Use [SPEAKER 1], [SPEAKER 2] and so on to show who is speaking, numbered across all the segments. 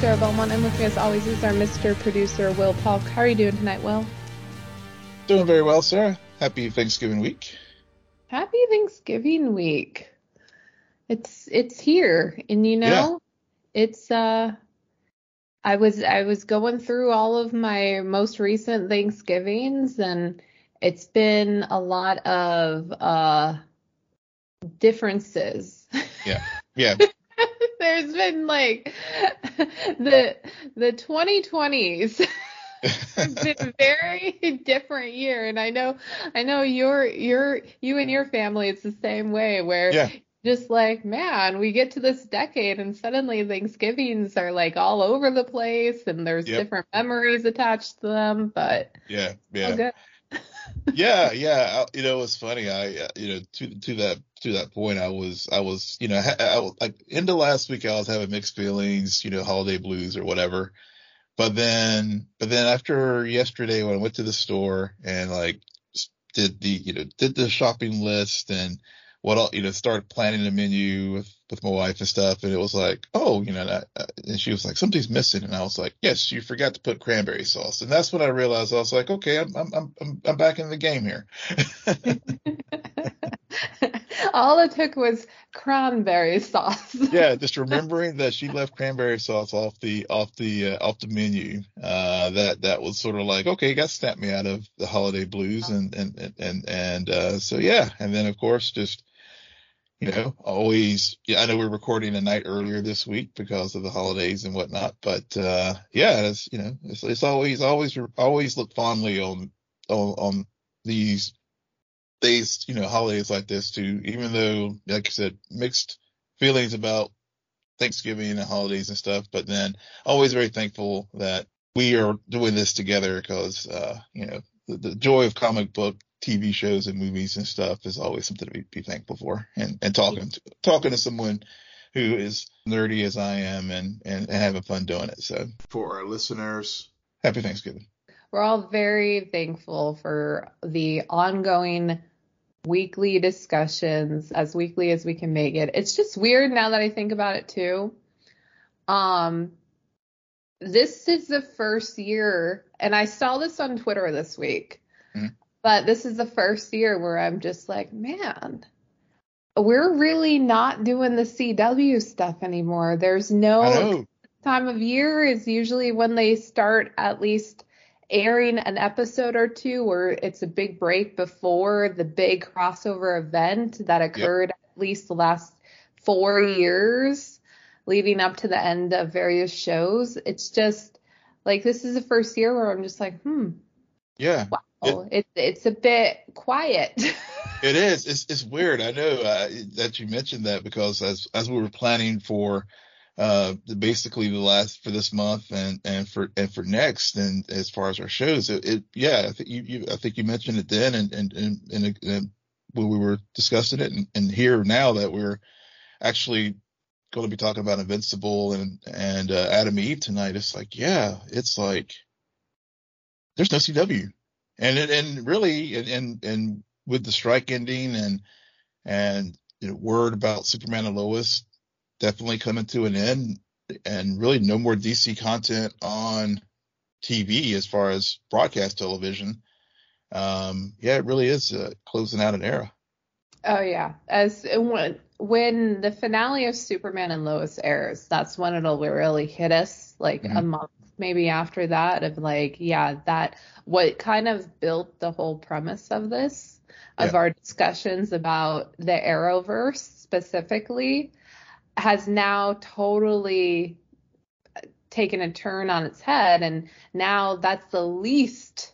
[SPEAKER 1] Sarah Belmont, and with me, as always, is our Mr. Producer, Will Polk. How are you doing tonight, Will?
[SPEAKER 2] Doing very well, Sarah. Happy Thanksgiving week.
[SPEAKER 1] Happy Thanksgiving week. It's it's here, and you know, yeah. it's uh, I was I was going through all of my most recent Thanksgivings, and it's been a lot of uh differences.
[SPEAKER 2] Yeah. Yeah.
[SPEAKER 1] There's been like the the 2020s it's been a very different year and I know I know your your you and your family it's the same way where
[SPEAKER 2] yeah.
[SPEAKER 1] just like man we get to this decade and suddenly Thanksgivings are like all over the place and there's yep. different memories attached to them but
[SPEAKER 2] yeah yeah yeah, yeah. You know, it was funny. I, uh, you know, to to that to that point, I was I was, you know, I, I, like into last week, I was having mixed feelings, you know, holiday blues or whatever. But then, but then after yesterday, when I went to the store and like did the, you know, did the shopping list and what all, you know, started planning the menu with, with my wife and stuff. And it was like, oh, you know, that, uh, and she was like, something's missing. And I was like, yes, you forgot to put cranberry sauce. And that's when I realized I was like, okay, I'm, I'm, I'm, I'm back in the game here.
[SPEAKER 1] all it took was cranberry sauce.
[SPEAKER 2] yeah, just remembering that she left cranberry sauce off the off the uh, off the menu. Uh, that that was sort of like okay, got snapped me out of the holiday blues, and and and and uh, so yeah, and then of course just you know, always, yeah, I know we're recording a night earlier this week because of the holidays and whatnot, but, uh, yeah, it's, you know, it's, it's always, always, always look fondly on, on, on these days, you know, holidays like this too, even though, like I said, mixed feelings about Thanksgiving and holidays and stuff, but then always very thankful that we are doing this together because, uh, you know, the, the joy of comic book TV shows and movies and stuff is always something to be, be thankful for. And, and talking to, talking to someone who is nerdy as I am and, and, and having fun doing it. So for our listeners, happy Thanksgiving.
[SPEAKER 1] We're all very thankful for the ongoing weekly discussions as weekly as we can make it. It's just weird now that I think about it too. Um, this is the first year, and I saw this on Twitter this week. Mm-hmm. But this is the first year where I'm just like, man, we're really not doing the CW stuff anymore. There's no time of year is usually when they start at least airing an episode or two where it's a big break before the big crossover event that occurred yep. at least the last four years leading up to the end of various shows. It's just like this is the first year where I'm just like, hmm.
[SPEAKER 2] Yeah.
[SPEAKER 1] Wow. It, it's it's a bit quiet.
[SPEAKER 2] it is. It's it's weird. I know uh, that you mentioned that because as as we were planning for uh basically the last for this month and and for and for next and as far as our shows it, it yeah I think you, you I think you mentioned it then and and and, and, and when we were discussing it and, and here now that we're actually going to be talking about Invincible and and uh, Atom Eve tonight it's like yeah it's like there's no CW and and really and and with the strike ending and and you know, word about Superman and Lois definitely coming to an end, and really no more DC content on TV as far as broadcast television. Um, yeah, it really is uh, closing out an era.
[SPEAKER 1] Oh yeah, as when when the finale of Superman and Lois airs, that's when it'll really hit us, like mm-hmm. a month maybe after that of like, yeah, that what kind of built the whole premise of this, of yeah. our discussions about the Arrowverse specifically, has now totally taken a turn on its head. And now that's the least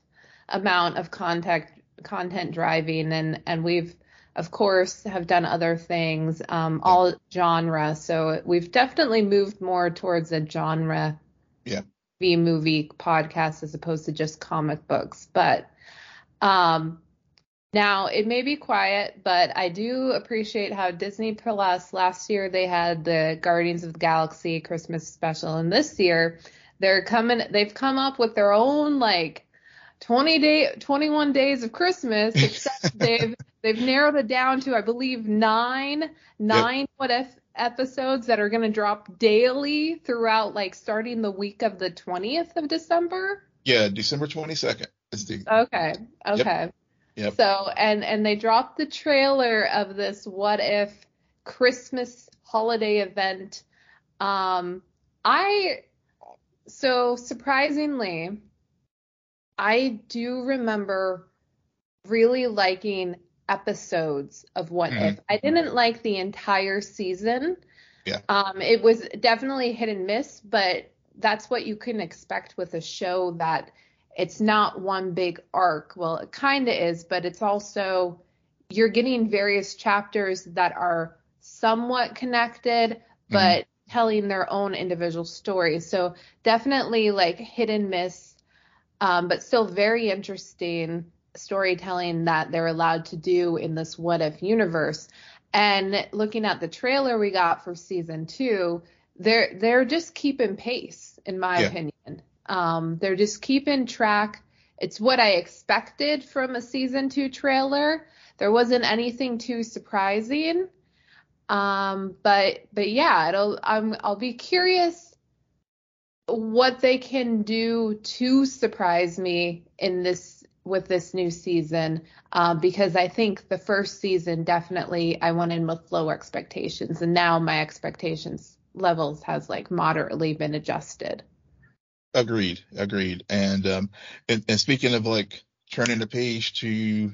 [SPEAKER 1] amount of content content driving and and we've of course have done other things um, all genre so we've definitely moved more towards a genre
[SPEAKER 2] yeah
[SPEAKER 1] TV movie podcast as opposed to just comic books. But um, now it may be quiet, but I do appreciate how Disney Plus last year they had the Guardians of the Galaxy Christmas special, and this year they're coming. They've come up with their own like 20 day, 21 days of Christmas, except they've they've narrowed it down to I believe nine nine yep. what if episodes that are going to drop daily throughout, like starting the week of the 20th of December.
[SPEAKER 2] Yeah, December 22nd is the.
[SPEAKER 1] Okay. Okay.
[SPEAKER 2] Yep.
[SPEAKER 1] So and and they dropped the trailer of this what if Christmas holiday event. Um, I so surprisingly, I do remember really liking episodes of What
[SPEAKER 2] Mhm.
[SPEAKER 1] If. I didn't like the entire season.
[SPEAKER 2] Yeah.
[SPEAKER 1] Um, it was definitely hit and miss, but that's what you can expect with a show that it's not one big arc. Well, it kind of is, but it's also you're getting various chapters that are somewhat connected, but telling their own individual stories. So definitely like hit and miss, um, but still very interesting storytelling that they're allowed to do in this what if universe. And looking at the trailer we got for season two, they're they're just keeping pace, in my
[SPEAKER 2] Yeah.
[SPEAKER 1] opinion. Um, they're just keeping track. It's what I expected from a season two trailer. There wasn't anything too surprising. Um, but but yeah, it'll I'm I'll be curious what they can do to surprise me in this with this new season uh, because I think the first season definitely I went in with low expectations and now my expectations levels has like moderately been adjusted.
[SPEAKER 2] Agreed, agreed. And um, and, and speaking of like turning the page to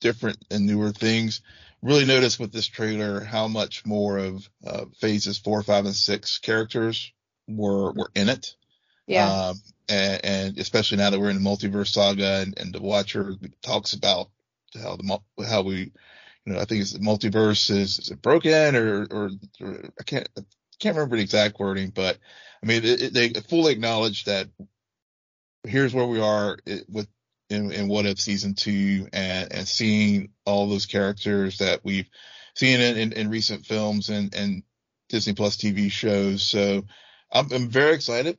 [SPEAKER 2] different and newer things, really notice with this trailer how much more of uh, phases four, five, and six characters were were in it.
[SPEAKER 1] Yeah.
[SPEAKER 2] Um, and, and especially now that we're in the multiverse saga and, and the Watcher talks about how the how we, you know, I think it's the multiverse is, is it broken or, or or I can't I can't remember the exact wording, but I mean it, it, they fully acknowledge that here's where we are with in, in what if season two and and seeing all those characters that we've seen in, in, in recent films and and Disney Plus TV shows. So I'm, I'm very excited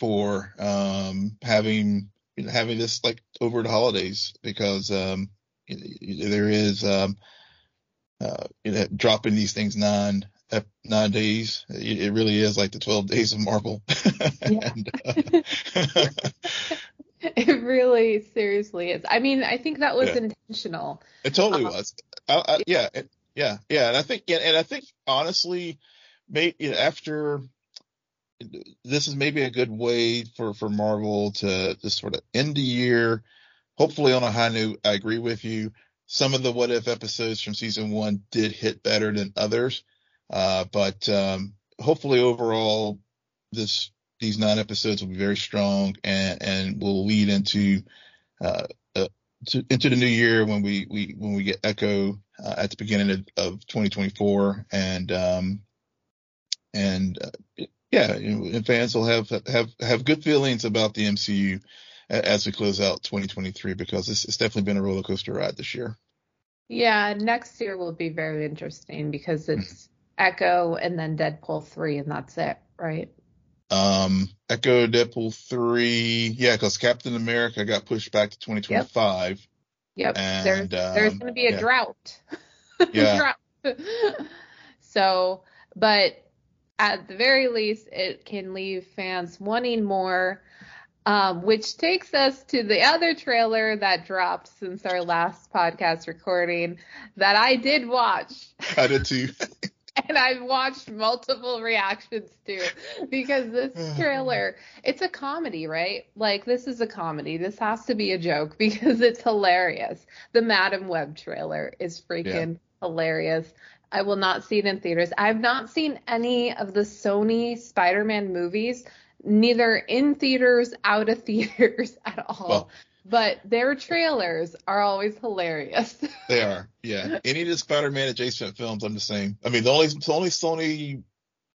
[SPEAKER 2] for um, having you know, having this like over the holidays because um, there is um, uh, you know, dropping these things nine nine days. It, it really is like the twelve days of Marvel.
[SPEAKER 1] Yeah.
[SPEAKER 2] and, uh,
[SPEAKER 1] It really seriously is. I mean, I think that was
[SPEAKER 2] Yeah.
[SPEAKER 1] intentional.
[SPEAKER 2] It totally
[SPEAKER 1] Uh-huh.
[SPEAKER 2] was. I, I, yeah, yeah, yeah. And I think, and, and I think honestly, maybe after this is maybe a good way for for Marvel to just sort of end the year, hopefully on a high note. I agree with you. Some of the what if episodes from season one did hit better than others, uh, but um, hopefully overall, this these nine episodes will be very strong and and will lead into uh, uh, to, into the new year when we we when we get Echo uh, at the beginning of, of 2024 and um and uh, yeah you know, and fans will have have have good feelings about the MCU as we close out 2023 because it's, it's definitely been a roller coaster ride this year.
[SPEAKER 1] Yeah, next year will be very interesting because it's Echo and then Deadpool 3 and that's it, right?
[SPEAKER 2] Um, Echo, Deadpool three, yeah, because Captain America got pushed back to 2025.
[SPEAKER 1] Yep. yep.
[SPEAKER 2] And,
[SPEAKER 1] there's there's
[SPEAKER 2] um,
[SPEAKER 1] going to be a
[SPEAKER 2] yeah.
[SPEAKER 1] drought.
[SPEAKER 2] Yeah.
[SPEAKER 1] drought. so, but at the very least, it can leave fans wanting more. Um, which takes us to the other trailer that dropped since our last podcast recording that I did watch.
[SPEAKER 2] I did too.
[SPEAKER 1] and I've watched multiple reactions to because this trailer, it's a comedy, right? Like this is a comedy. This has to be a joke because it's hilarious. The Madame Web trailer is freaking hilarious. I will not see it in theaters. I've not seen any of the Sony Spider-Man movies, neither in theaters, out of theaters at all.
[SPEAKER 2] Well-
[SPEAKER 1] but their trailers are always hilarious.
[SPEAKER 2] They are, yeah. Any of the Spider-Man adjacent films, I'm the same. I mean, the only the only Sony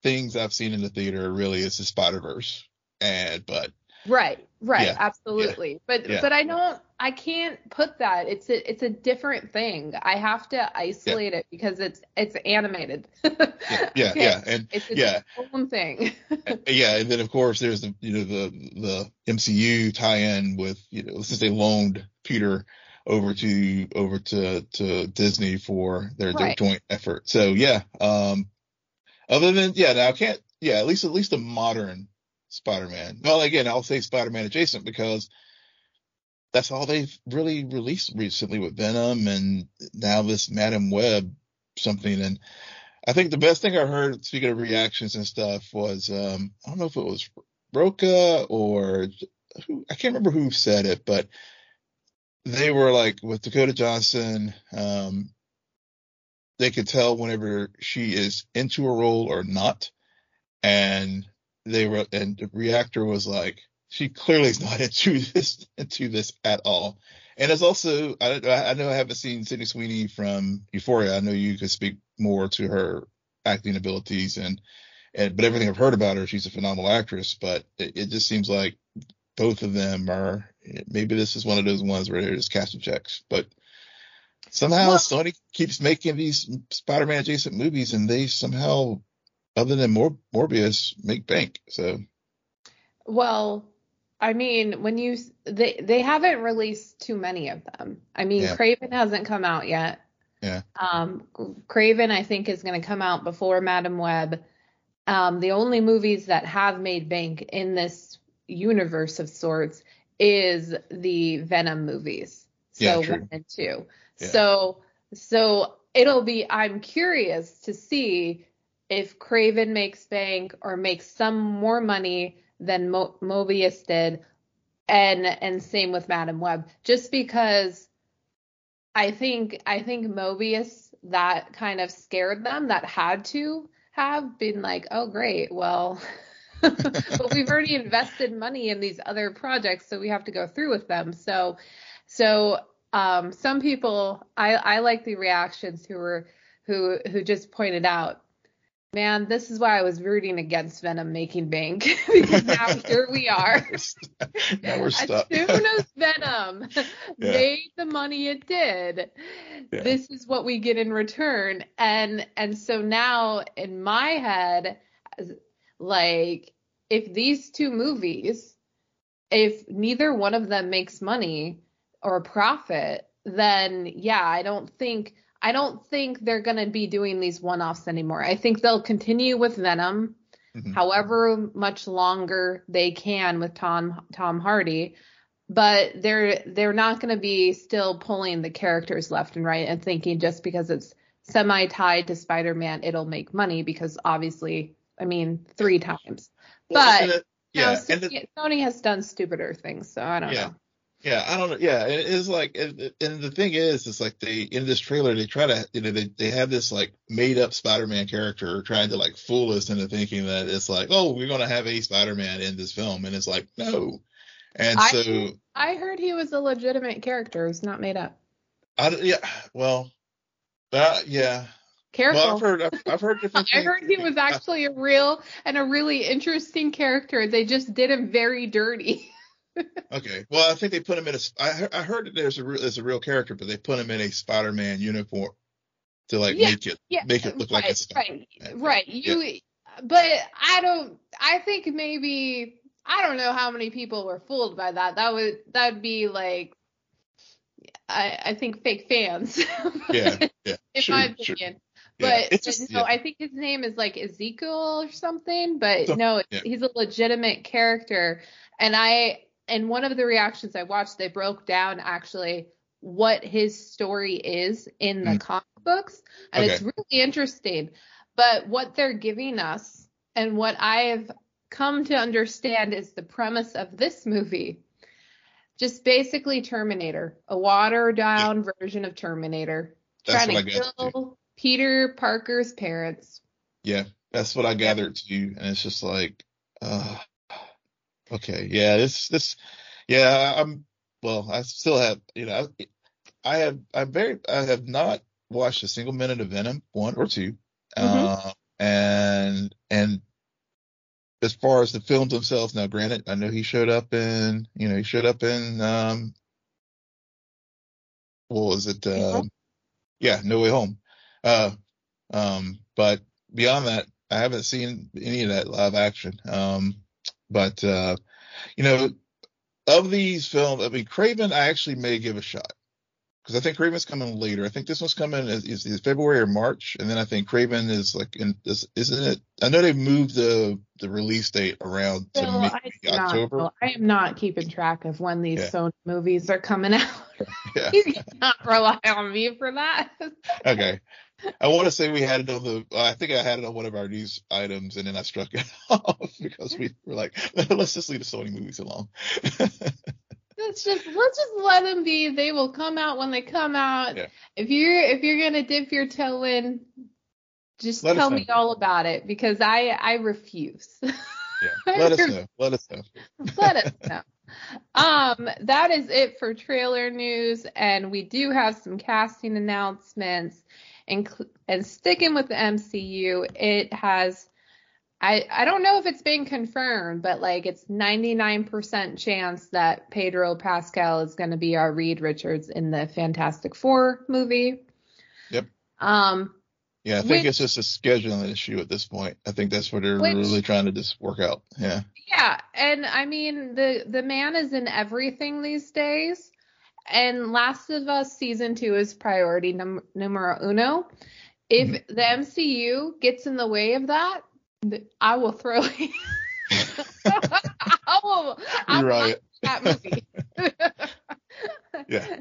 [SPEAKER 2] things I've seen in the theater really is the Spider-Verse, and but
[SPEAKER 1] Right, right,
[SPEAKER 2] Yeah,
[SPEAKER 1] absolutely. But
[SPEAKER 2] yeah.
[SPEAKER 1] but I don't I can't put that. It's a it's a different thing. I have to isolate it because it's it's animated.
[SPEAKER 2] yeah, yeah,
[SPEAKER 1] Okay?
[SPEAKER 2] yeah, and
[SPEAKER 1] It's its
[SPEAKER 2] yeah,
[SPEAKER 1] own thing.
[SPEAKER 2] yeah, and then of course there's the you know the the MCU tie-in with you know since they loaned Peter over to over to to Disney for their, their joint effort. So yeah, um, other than yeah, now I can't yeah at least at least a modern Spider-Man. Well, again, I'll say Spider-Man adjacent because that's all they've really released recently with Venom and now this Madame Web something. And I think the best thing I heard, speaking of reactions and stuff, was um, I don't know if it was Rocha or who I can't remember who said it, but they were like with Dakota Johnson, um, they could tell whenever she is into a role or not. And they were, and the reactor was like, she clearly is not into this, into this at all. And it's also, I, I know I haven't seen Sydney Sweeney from Euphoria. I know you could speak more to her acting abilities and, and, but everything I've heard about her, she's a phenomenal actress, but it, it just seems like both of them are, maybe this is one of those ones where they're just casting checks, but somehow
[SPEAKER 1] Well-
[SPEAKER 2] Sony keeps making these Spider-Man adjacent movies and they somehow, other than Mor- Morbius, make bank. So
[SPEAKER 1] Well, I mean, when you they they haven't released too many of them. I mean,
[SPEAKER 2] Yeah.
[SPEAKER 1] Kraven hasn't come out yet.
[SPEAKER 2] Yeah.
[SPEAKER 1] Um, Kraven, I think, is going to come out before Madame Web. Um, the only movies that have made bank in this universe of sorts is the Venom movies. So
[SPEAKER 2] Yeah,
[SPEAKER 1] one and two.
[SPEAKER 2] Yeah.
[SPEAKER 1] So so it'll be. I'm curious to see if Kraven makes bank or makes some more money than Mo- Morbius did, and and same with Madame Web, just because I think I think Morbius that kind of scared them that had to have been like, oh great, well, but we've already invested money in these other projects, so we have to go through with them. So so um, some people I I like the reactions who were who who just pointed out Man, this is why I was rooting against Venom making bank because now here we are.
[SPEAKER 2] now we're
[SPEAKER 1] As soon as Venom
[SPEAKER 2] Yeah.
[SPEAKER 1] made the money it did,
[SPEAKER 2] Yeah.
[SPEAKER 1] this is what we get in return. And and so now in my head, like if these two movies, if neither one of them makes money or profit, then yeah, I don't think I don't think they're gonna be doing these one-offs anymore. I think they'll continue with Venom
[SPEAKER 2] Mhm.
[SPEAKER 1] however much longer they can with Tom Tom Hardy, but they're they're not going to be still pulling the characters left and right and thinking just because it's semi tied to Spider-Man it'll make money because obviously I mean three times.
[SPEAKER 2] Well,
[SPEAKER 1] but
[SPEAKER 2] and it-
[SPEAKER 1] Now,
[SPEAKER 2] yeah, and the-
[SPEAKER 1] Sony, Sony has done stupider things, so I don't
[SPEAKER 2] Yeah.
[SPEAKER 1] know.
[SPEAKER 2] Yeah, I don't know. Yeah, it is like, and and the thing is, it's like they in this trailer they try to, you know, they they have this like made up Spider-Man character trying to like fool us into thinking that it's like, oh, we're gonna have a Spider-Man in this film, and it's like, no. And
[SPEAKER 1] I-
[SPEAKER 2] so,
[SPEAKER 1] I heard he was a legitimate character, it's not made up.
[SPEAKER 2] I yeah, well, uh, yeah.
[SPEAKER 1] Careful.
[SPEAKER 2] Well, I've heard, I've, I've heard different.
[SPEAKER 1] I heard he was actually a real and a really interesting character. They just did him very dirty.
[SPEAKER 2] Okay. Well, I think they put him in a. I heard, that there's a real, there's a real character, but they put him in a Spider-Man uniform to like
[SPEAKER 1] Yeah,
[SPEAKER 2] make it
[SPEAKER 1] Yeah,
[SPEAKER 2] make it look like a
[SPEAKER 1] right,
[SPEAKER 2] Spider.
[SPEAKER 1] right, right. You, but I don't. I think maybe I don't know how many people were fooled by that. That would that would be like, I I think fake fans.
[SPEAKER 2] Yeah, yeah.
[SPEAKER 1] in
[SPEAKER 2] sure,
[SPEAKER 1] my
[SPEAKER 2] sure.
[SPEAKER 1] opinion.
[SPEAKER 2] Yeah,
[SPEAKER 1] But,
[SPEAKER 2] it's
[SPEAKER 1] but
[SPEAKER 2] just
[SPEAKER 1] no,
[SPEAKER 2] yeah.
[SPEAKER 1] I think his name is like Ezekiel or something. But
[SPEAKER 2] So-
[SPEAKER 1] no,
[SPEAKER 2] yeah.
[SPEAKER 1] he's a legitimate character. And I, in one of the reactions I watched, they broke down actually what his story is in the
[SPEAKER 2] Mm.
[SPEAKER 1] comic books, and it's really interesting. But what they're giving us, and what I've come to understand, is the premise of this movie. Just basically Terminator, a watered down version of Terminator
[SPEAKER 2] That's
[SPEAKER 1] trying to kill Peter Parker's parents.
[SPEAKER 2] Yeah, that's what I gathered too, and it's just like, uh, okay, yeah, this this, yeah, I'm well, I still have, you know, I, I have, I'm very, I have not watched a single minute of Venom one or 2 uh, and and as far as the films themselves, now granted, I know he showed up in, you know, he showed up in, um, what was it? Um, yeah, No Way Home. Uh, um, but beyond that, I haven't seen any of that live action. Um, but, uh, you know, of these films, I mean, Kraven, I actually may give a shot. Because I think Kraven's coming later. I think this one's coming is, is, is, February or March, and then I think Kraven is like in is, isn't it? I know they moved the the release date around to maybe October.
[SPEAKER 1] Not, I am not keeping track of when these yeah. Sony movies are coming out. Yeah. you cannot rely on me for that.
[SPEAKER 2] okay. I want to say we had it on the. I think I had it on one of our news items, and then I struck it off because we were like, let's just leave the Sony movies alone.
[SPEAKER 1] Let's just let's just let them be. They will come out when they come out. Yeah. If you're if you're gonna dip your toe in, just let tell me all about it because I I refuse.
[SPEAKER 2] Yeah. Let us know. Let us know.
[SPEAKER 1] let us know. Um, that is it for trailer news, and we do have some casting announcements. And and sticking with the MCU, it has I, I don't know if it's been confirmed, but like it's 99% chance that Pedro Pascal is going to be our Reed Richards in the Fantastic Four movie.
[SPEAKER 2] Yep.
[SPEAKER 1] Um.
[SPEAKER 2] Yeah, I think which, it's just a scheduling issue at this point. I think that's what they're which, really trying to just work out. Yeah.
[SPEAKER 1] Yeah, and I mean the the man is in everything these days, and Last of Us season two is priority num- numero uno. If mm-hmm. the MCU gets in the way of that, I will throw it. I will.
[SPEAKER 2] You're right.
[SPEAKER 1] That movie.
[SPEAKER 2] yeah.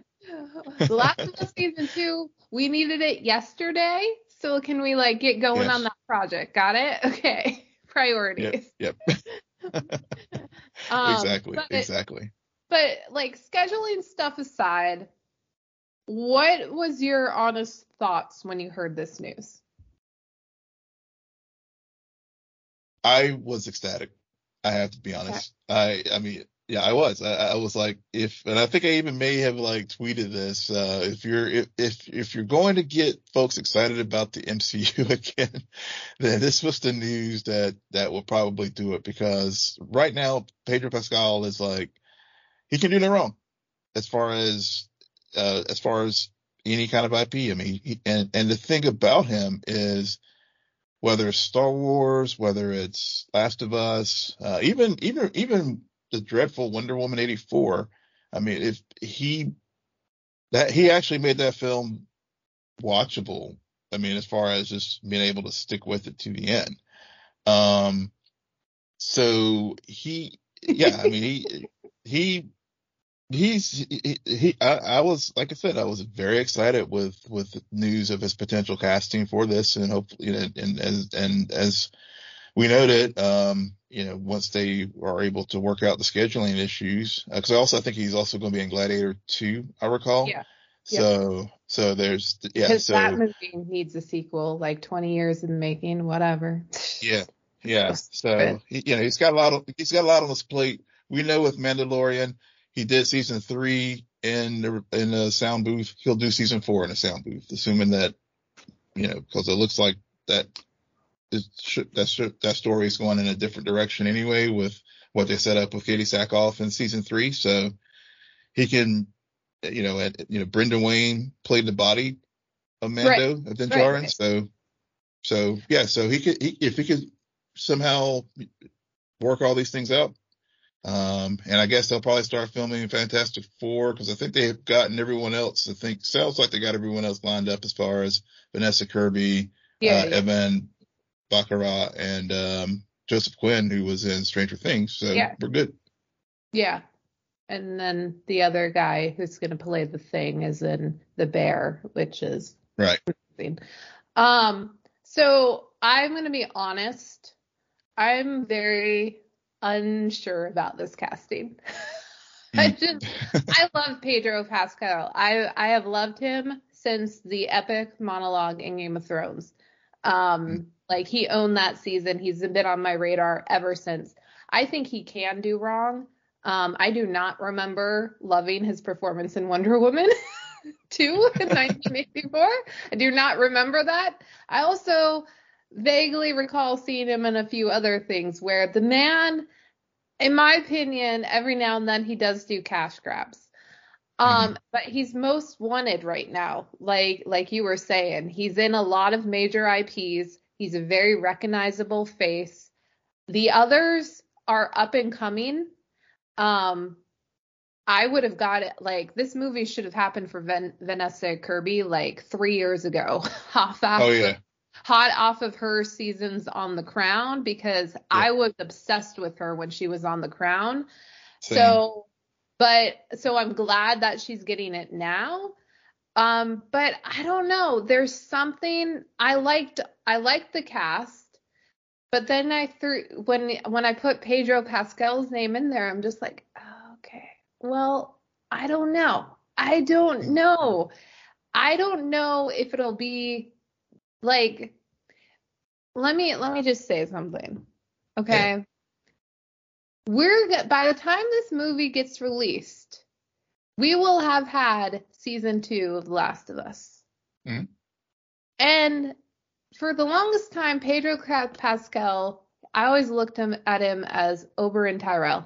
[SPEAKER 1] The last of Us season two, we needed it yesterday. So can we like get going yes. on that project? Got it? Okay. Priorities.
[SPEAKER 2] Yep. yep. um, exactly. But, exactly.
[SPEAKER 1] But like scheduling stuff aside, what was your honest thoughts when you heard this news?
[SPEAKER 2] I was ecstatic. I have to be honest. Okay. I I mean, yeah, I was. I, I, was like, if, and I think I even may have like tweeted this. Uh, if you're if if if you're going to get folks excited about the MCU again, then this was the news that that will probably do it because right now Pedro Pascal is like he can do no wrong as far as uh, as far as any kind of IP. I mean, he, and and the thing about him is whether it's Star Wars, whether it's Last of Us, uh, even even even the dreadful Wonder Woman 84. I mean, if he that he actually made that film watchable. I mean, as far as just being able to stick with it to the end. Um, so he, yeah, I mean, he he he's he, he I, I, was like I said I was very excited with with news of his potential casting for this and hopefully you know, and as and as we noted um you know once they are able to work out the scheduling issues because uh, I also I think he's also going to be in Gladiator 2 I recall.
[SPEAKER 1] Yeah.
[SPEAKER 2] So yep. so there's yeah because so,
[SPEAKER 1] that movie needs a sequel like 20 years in the making whatever.
[SPEAKER 2] Yeah. Yeah. So he, you know he's got a lot of he's got a lot on his plate. We know with Mandalorian he did season three in the, in a sound booth. He'll do season four in a sound booth, assuming that, you know, cause it looks like that that that story is going in a different direction anyway with what they set up with Katee Sackhoff in season three. So he can, you know, at, you know, Brendan Wayne played the body of Mando right. of Din Djarin. Right. So, so yeah, so he could, he, if he could somehow work all these things out, um, and I guess they'll probably start filming Fantastic Four because I think they've gotten everyone else. I think sounds like they got everyone else lined up as far as Vanessa Kirby, yeah, uh, yeah. Evan Baccarat, and um, Joseph Quinn, who was in Stranger Things. So yeah. we're good.
[SPEAKER 1] Yeah. And then the other guy who's going to play the thing is in The Bear, which is
[SPEAKER 2] right.
[SPEAKER 1] Um, so I'm going to be honest. I'm very unsure about this casting. I hmm. just I love Pedro Pascal. I I have loved him since the epic monologue in Game of Thrones. Um hmm. like he owned that season. He's been on my radar ever since. I think he can do wrong. Um I do not remember loving his performance in Wonder Woman 2 in 1984. I do not remember that. I also vaguely recall seeing him in a few other things where the man, in my opinion, every now and then he does do cash grabs. Um, mm-hmm. but he's most wanted right now. Like like you were saying, he's in a lot of major IPs. He's a very recognizable face. The others are up and coming. Um, I would have got it like this movie should have happened for Van- Vanessa Kirby like three years ago, after,
[SPEAKER 2] Oh yeah.
[SPEAKER 1] Hot off of her seasons on The Crown because I was obsessed with her when she was on The Crown.
[SPEAKER 2] Same.
[SPEAKER 1] So, but so I'm glad that she's getting it now. Um, but I don't know. There's something I liked. I liked the cast, but then I threw when when I put Pedro Pascal's name in there, I'm just like, oh, okay. Well, I don't know. I don't know. I don't know if it'll be like. Let me let me just say something. Okay. We're by the time this movie gets released, we will have had season two of The Last of Us.
[SPEAKER 2] Mhm.
[SPEAKER 1] And for the longest time, Pedro Pascal, I always looked him, at him as Oberyn Tyrell.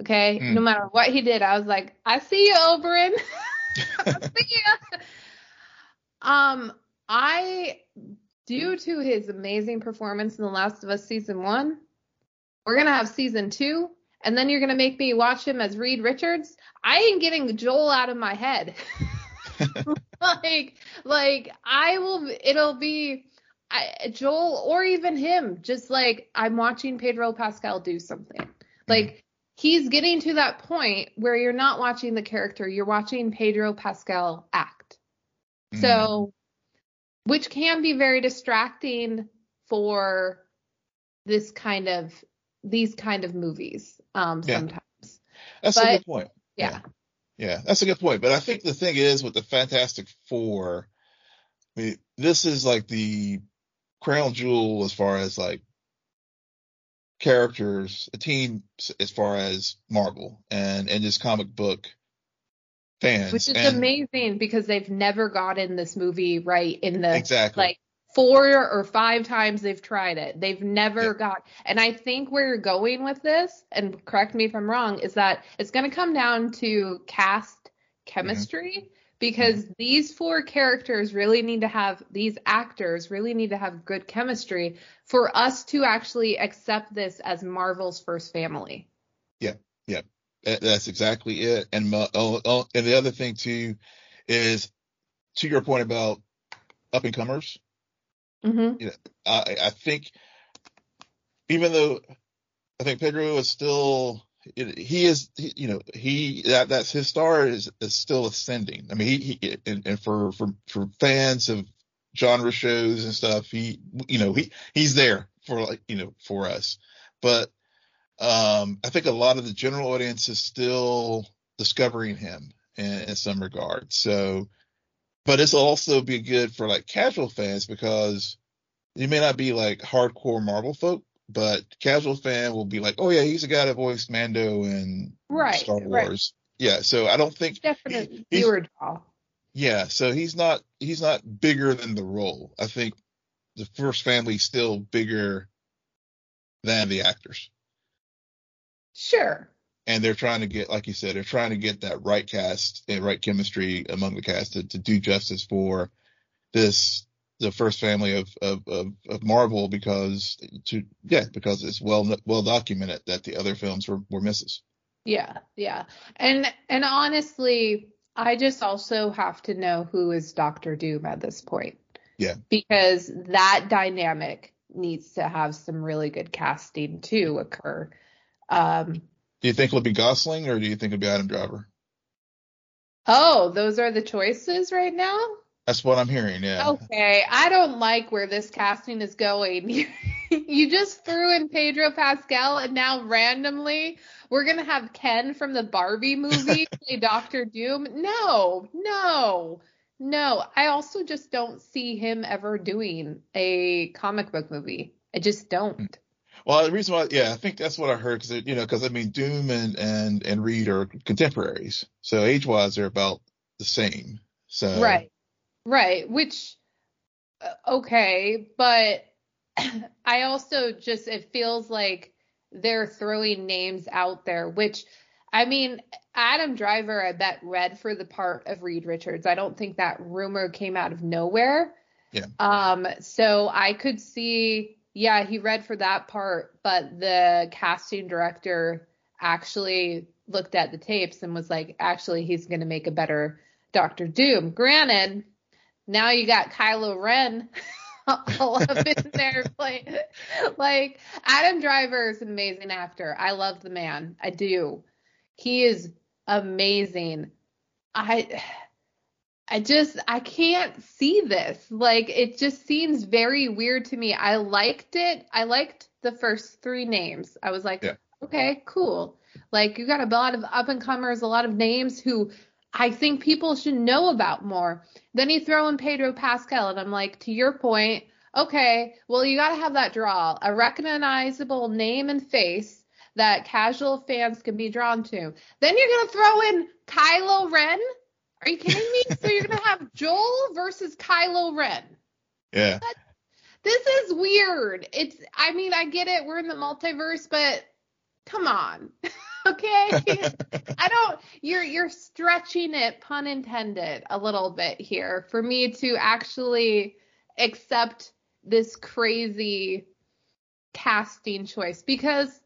[SPEAKER 1] Okay,
[SPEAKER 2] Mm.
[SPEAKER 1] no matter what he did, I was like, I see you, Oberyn. I see ya. Um, I, due to his amazing performance in The Last of Us season one, we're gonna have season two, and then you're gonna make me watch him as Reed Richards. I ain't getting Joel out of my head. like, like I will. It'll be I, Joel or even him. Just like I'm watching Pedro Pascal do something. Like he's getting to that point where you're not watching the character, you're watching Pedro Pascal act.
[SPEAKER 2] Mm.
[SPEAKER 1] So, which can be very distracting for this kind of these kind of movies um
[SPEAKER 2] Yeah.
[SPEAKER 1] sometimes.
[SPEAKER 2] that's a good point.
[SPEAKER 1] Yeah.
[SPEAKER 2] Yeah, that's a good point. But I think the thing is with the Fantastic Four, I mean, this is like the crown jewel as far as like characters, a team as far as Marvel and and just comic book fans.
[SPEAKER 1] Which is
[SPEAKER 2] and,
[SPEAKER 1] amazing because they've never gotten this movie right in the
[SPEAKER 2] Exactly.
[SPEAKER 1] like four or five times they've tried it. They've never
[SPEAKER 2] Yeah.
[SPEAKER 1] got and I think where you're going with this, and correct me if I'm wrong, is that it's gonna come down to cast chemistry mm-hmm. because mm-hmm. these four characters really need to have these actors really need to have good chemistry for us to actually accept this as Marvel's first family.
[SPEAKER 2] That- That's exactly it. And oh, oh, and the other thing too is to your point about up and comers.
[SPEAKER 1] Mm-hmm.
[SPEAKER 2] I, I think even though I think Pedro is still he is he, you know he that that's his star is, is still ascending. I mean he, he and, and for for for fans of genre shows and stuff he you know he he's there for like you know for us. But um I think a lot of the general audience is still discovering him in, in some regard. So but it's also be good for like casual fans because you may not be like hardcore Marvel folk, but casual fan will be like, oh yeah, he's the guy that voiced Mando in
[SPEAKER 1] Right,
[SPEAKER 2] Star
[SPEAKER 1] right.
[SPEAKER 2] Wars. Yeah, so I don't think
[SPEAKER 1] Definite
[SPEAKER 2] he's-
[SPEAKER 1] viewer draw.
[SPEAKER 2] yeah, so he's not he's not bigger than the role. I think the first family's still bigger than the actors.
[SPEAKER 1] Sure.
[SPEAKER 2] And they're trying to get, like you said, they're trying to get that right cast and right chemistry among the cast to, to do justice for this the first family of, of, of, of Marvel because to yeah, because it's well well documented that the other films were, were misses.
[SPEAKER 1] Yeah, yeah. And and honestly, I just also have to know who is Doctor Doom at this point.
[SPEAKER 2] Yeah.
[SPEAKER 1] Because that dynamic needs to have some really good casting to occur. Um
[SPEAKER 2] Do you think it'll be Gosling or do you think it'll be Adam Driver?
[SPEAKER 1] oh, those are the choices right now?
[SPEAKER 2] That's what I'm hearing. Yeah.
[SPEAKER 1] Okay, I don't like where this casting is going. you just threw in Pedro Pascal, and now randomly we're gonna have Ken from the Barbie movie play Doctor Doom. No, no, no. I also just don't see him ever doing a comic book movie. I just don't.
[SPEAKER 2] Well, the reason why, yeah, I think that's what I heard because you know, because I mean, Doom and and and Reed are contemporaries, so age wise they're about the same. So
[SPEAKER 1] Right. Right. Which, uh, okay. But I also just, it feels like they're throwing names out there, which, I mean, Adam Driver, I bet, read for the part of Reed Richards. I don't think that rumor came out of nowhere.
[SPEAKER 2] Yeah.
[SPEAKER 1] Um, so I could see, yeah, he read for that part, but the casting director actually looked at the tapes and was like, actually, he's going to make a better Doctor Doom. Granted, now you got Kylo Ren all up in there playing. Like Adam Driver is an amazing actor. I love the man. I do. He is amazing. I I just I can't see this. Like it just seems very weird to me. I liked it. I liked the first three names. I was like,
[SPEAKER 2] Yeah.
[SPEAKER 1] okay, cool. Like you got a lot of up and comers, a lot of names who I think people should know about more. Then you throw in Pedro Pascal, and I'm like, to your point, okay, well you got to have that draw, a recognizable name and face that casual fans can be drawn to. Then you're gonna throw in Kylo Ren. Are you kidding me? so you're gonna have Joel versus Kylo Ren.
[SPEAKER 2] Yeah.
[SPEAKER 1] This is weird. It's I mean, I get it, we're in the multiverse, but come on. okay? I don't you're you're stretching it, pun intended, a little bit here for me to actually accept this crazy casting choice because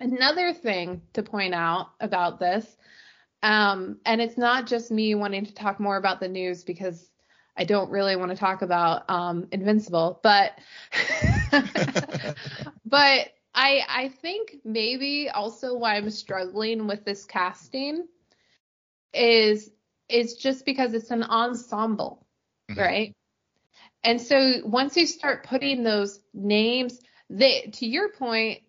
[SPEAKER 1] another thing to point out about this um and it's not just me wanting to talk more about the news because I don't really want to talk about um Invincible, but but I I think maybe also why I'm struggling with this casting is is just because it's an ensemble,
[SPEAKER 2] Mhm.
[SPEAKER 1] right? And so once you start putting those names, they to your point,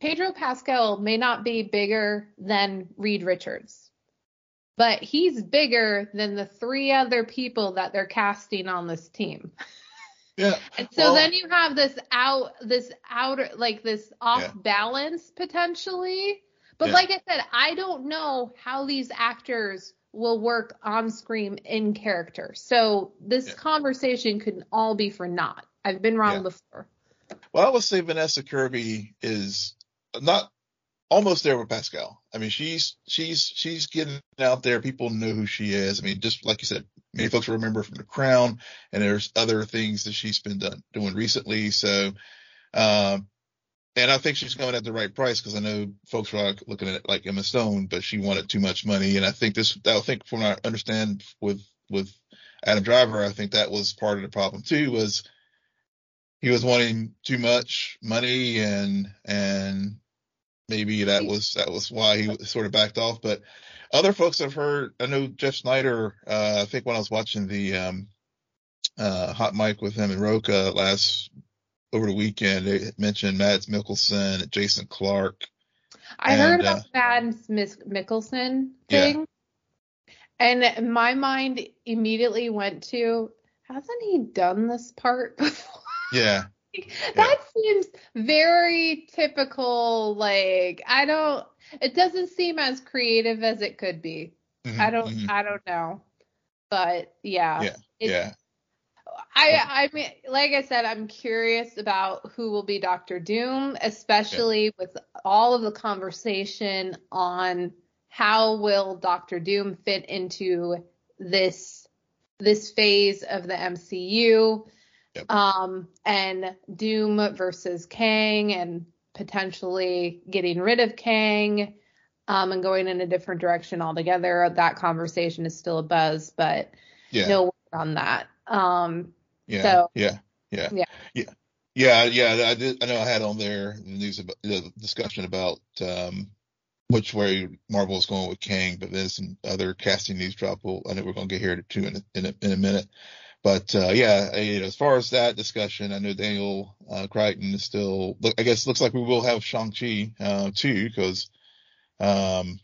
[SPEAKER 1] Pedro Pascal may not be bigger than Reed Richards, but he's bigger than the three other people that they're casting on this team.
[SPEAKER 2] Yeah.
[SPEAKER 1] And so
[SPEAKER 2] Well-
[SPEAKER 1] then you have this out, this outer, like this off
[SPEAKER 2] Yeah.
[SPEAKER 1] balance potentially. But
[SPEAKER 2] Yeah.
[SPEAKER 1] like I said, I don't know how these actors will work on screen in character. So this
[SPEAKER 2] Yeah.
[SPEAKER 1] conversation could all be for naught. I've been wrong before.
[SPEAKER 2] Well, I would say Vanessa Kirby is not almost there with Pascal. I mean, she's she's she's getting out there. People know who she is. I mean, just like you said, many folks remember from The Crown, and there's other things that she's been done doing recently. So, um, and I think she's coming at the right price because I know folks were like looking at it like Emma Stone, but she wanted too much money, and I think this. I think from what I understand with with Adam Driver, I think that was part of the problem too. Was he was wanting too much money and and maybe that was that was why he sort of backed off but other folks i've heard i know jeff sneider uh i think when i was watching the um uh hot mic with him and rocha last over the weekend they mentioned mads mikkelsen jason clarke
[SPEAKER 1] I heard
[SPEAKER 2] And,
[SPEAKER 1] about
[SPEAKER 2] uh,
[SPEAKER 1] Mads Mikkelsen
[SPEAKER 2] Yeah.
[SPEAKER 1] thing, and my mind immediately went to, hasn't he done this part before?
[SPEAKER 2] yeah
[SPEAKER 1] that seems very typical. Like I don't. It doesn't seem as creative as it could be.
[SPEAKER 2] Mhm,
[SPEAKER 1] I don't.
[SPEAKER 2] mhm.
[SPEAKER 1] I don't know. But yeah.
[SPEAKER 2] Yeah, yeah
[SPEAKER 1] I I mean, like I said, I'm curious about who will be Doctor Doom, especially with all of the conversation on how will Doctor Doom fit into this this phase of the MCU.
[SPEAKER 2] Yep.
[SPEAKER 1] Um, and Doom versus Kang, and potentially getting rid of Kang, um, and going in a different direction altogether. That conversation is still a buzz, but
[SPEAKER 2] yeah
[SPEAKER 1] no word on that. Um,
[SPEAKER 2] Yeah,
[SPEAKER 1] So-
[SPEAKER 2] yeah, yeah,
[SPEAKER 1] Yeah.
[SPEAKER 2] yeah, yeah, yeah. I did. I know I had on there the news about the discussion about um, which way Marvel is going with Kang, but then some other casting news drop. We'll, I know we're going to get here to in a, in a, in a minute. But uh, yeah, you know, as far as that discussion, I know Daniel uh, Cretton is still. I guess looks like we will have Shang Chi uh, too, because um,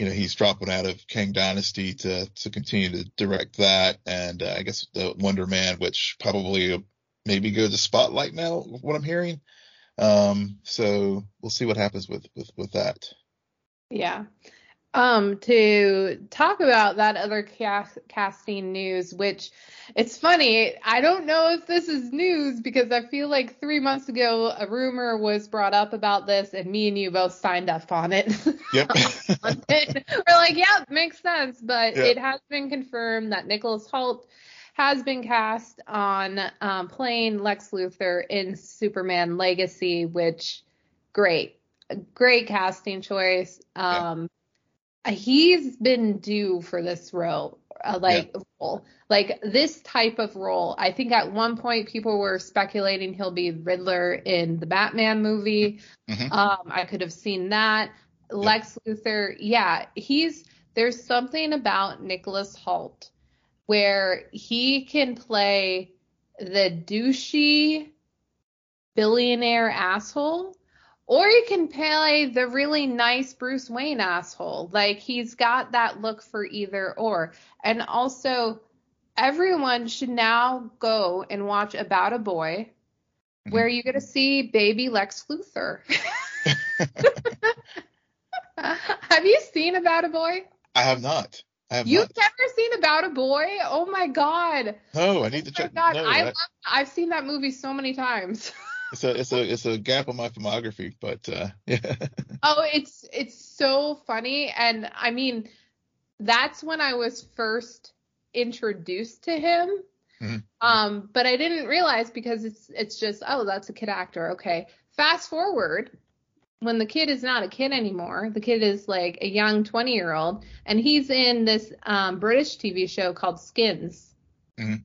[SPEAKER 2] you know he's dropping out of Kang Dynasty to to continue to direct that, and uh, I guess the Wonder Man, which probably maybe go to Spotlight now, what I'm hearing. Um, so we'll see what happens with with with that.
[SPEAKER 1] Yeah. Um, to talk about that other cast- casting news, which it's funny. I don't know if this is news because I feel like three months ago a rumor was brought up about this, and me and you both signed up on it.
[SPEAKER 2] Yep.
[SPEAKER 1] We're like, yeah, makes sense. But
[SPEAKER 2] Yeah.
[SPEAKER 1] it has been confirmed that Nicholas Hoult has been cast on um, playing Lex Luthor in Superman Legacy, which great, great casting choice. Um, he's been due for this role, uh, like yeah. role, like this type of role. I think at one point people were speculating he'll be Riddler in the Batman movie. Mm-hmm. Um, I could have seen that. Yeah. Lex Luthor, yeah, he's there's something about Nicholas Hoult where he can play the douchey billionaire asshole or you can play the really nice Bruce Wayne asshole. Like he's got that look for either or. And also, everyone should now go and watch About a Boy, mm-hmm. where you get to see baby Lex Luthor. have you seen About a Boy?
[SPEAKER 2] I have not. I have
[SPEAKER 1] You've
[SPEAKER 2] not.
[SPEAKER 1] never seen About a Boy? Oh my god.
[SPEAKER 2] Oh, I need to check. Oh god,
[SPEAKER 1] no, I love, I've seen that movie so many times.
[SPEAKER 2] it's a it's a it's a gap on my filmography, but uh, yeah.
[SPEAKER 1] oh, it's it's so funny, and I mean, that's when I was first introduced to him. Mm-hmm. Um, but I didn't realize because it's it's just oh that's a kid actor. Okay, fast forward when the kid is not a kid anymore, the kid is like a young 20 year old, and he's in this um, British TV show called Skins. Mm-hmm.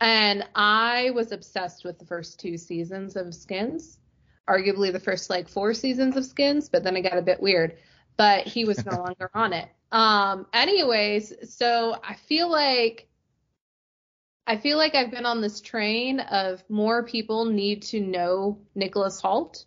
[SPEAKER 1] And I was obsessed with the first two seasons of Skins, arguably the first like four seasons of Skins, but then it got a bit weird. But he was no longer on it. Um, anyways, so I feel like I feel like I've been on this train of more people need to know Nicholas Hoult.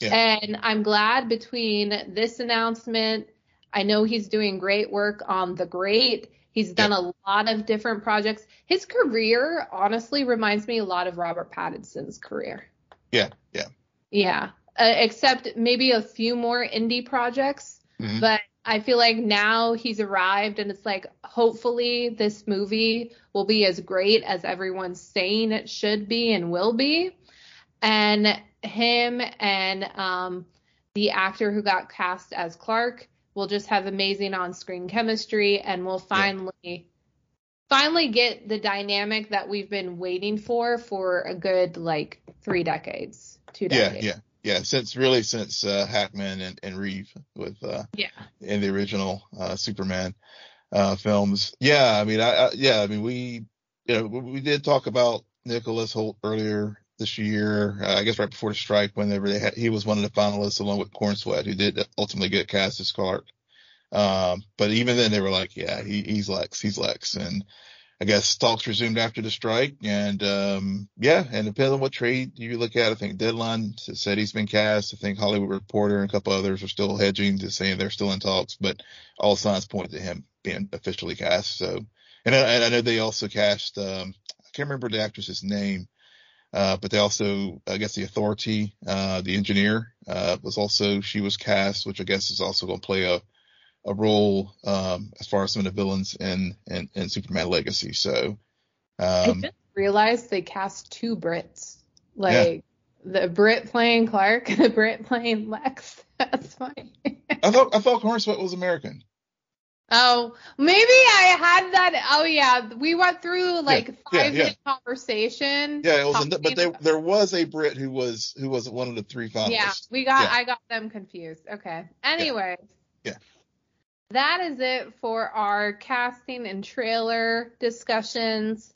[SPEAKER 1] Yeah. And I'm glad between this announcement, I know he's doing great work on The Great He's done a lot of different projects. His career honestly reminds me a lot of Robert Pattinson's career.
[SPEAKER 2] Yeah, yeah.
[SPEAKER 1] Yeah, uh, except maybe a few more indie projects. Mm-hmm. But I feel like now he's arrived and it's like hopefully this movie will be as great as everyone's saying it should be and will be. And him and um, the actor who got cast as Clark we'll just have amazing on-screen chemistry and we'll finally yeah. finally get the dynamic that we've been waiting for for a good like three decades two decades.
[SPEAKER 2] yeah yeah. Yeah since really since uh, hackman and, and reeve with uh
[SPEAKER 1] yeah.
[SPEAKER 2] in the original uh superman uh films. Yeah i mean I, I yeah i mean we you know we did talk about nicholas Hoult earlier this year. Uh, I guess right before the strike, whenever they had, he was one of the finalists along with Corenswet, who did ultimately get cast as Clark. Um, but even then, they were like, "Yeah, he, he's Lex, he's Lex." And I guess talks resumed after the strike, and um, yeah, and depending on what trade you look at, I think Deadline said he's been cast. I think Hollywood Reporter and a couple others are still hedging to saying they're still in talks, but all signs point to him being officially cast. So, and I, and I know they also cast. Um, I can't remember the actress's name uh, but they also, I guess the authority, uh, the engineer, uh, was also, she was cast, which I guess is also going to play a, a role, um, as far as some of the villains in, in, in Superman Legacy. So, um, I
[SPEAKER 1] just realized they cast two Brits, like yeah. the Brit playing Clark and the Brit playing Lex. That's funny.
[SPEAKER 2] I thought, I thought Corenswet was American.
[SPEAKER 1] Oh, maybe I had that. Oh yeah, we went through like yeah, five yeah, minute yeah. conversation.
[SPEAKER 2] Yeah, it was, but there there was a Brit who was who was one of the three finalists.
[SPEAKER 1] Yeah, we got I got them confused. Okay. Anyway.
[SPEAKER 2] Yeah.
[SPEAKER 1] That is it for our casting and trailer discussions.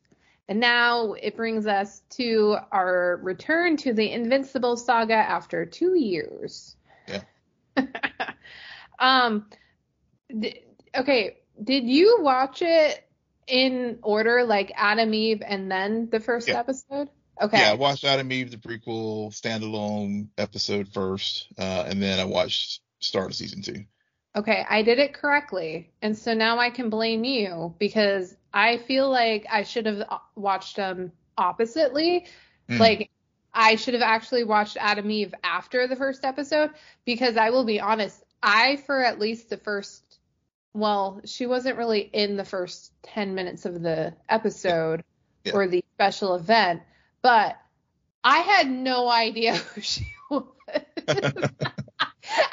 [SPEAKER 1] And now it brings us to our return to the Invincible saga after two years.
[SPEAKER 2] Yeah.
[SPEAKER 1] um. Th- okay, did you watch it in order, like Atom Eve and then the first yeah. episode? Okay.
[SPEAKER 2] Yeah, I watched Atom Eve, the prequel standalone episode first, uh, and then I watched start of season two.
[SPEAKER 1] Okay, I did it correctly, and so now I can blame you because I feel like I should have watched them oppositely. Mm. Like I should have actually watched Atom Eve after the first episode because I will be honest, I for at least the first well, she wasn't really in the first 10 minutes of the episode yeah. or the special event, but I had no idea who she was.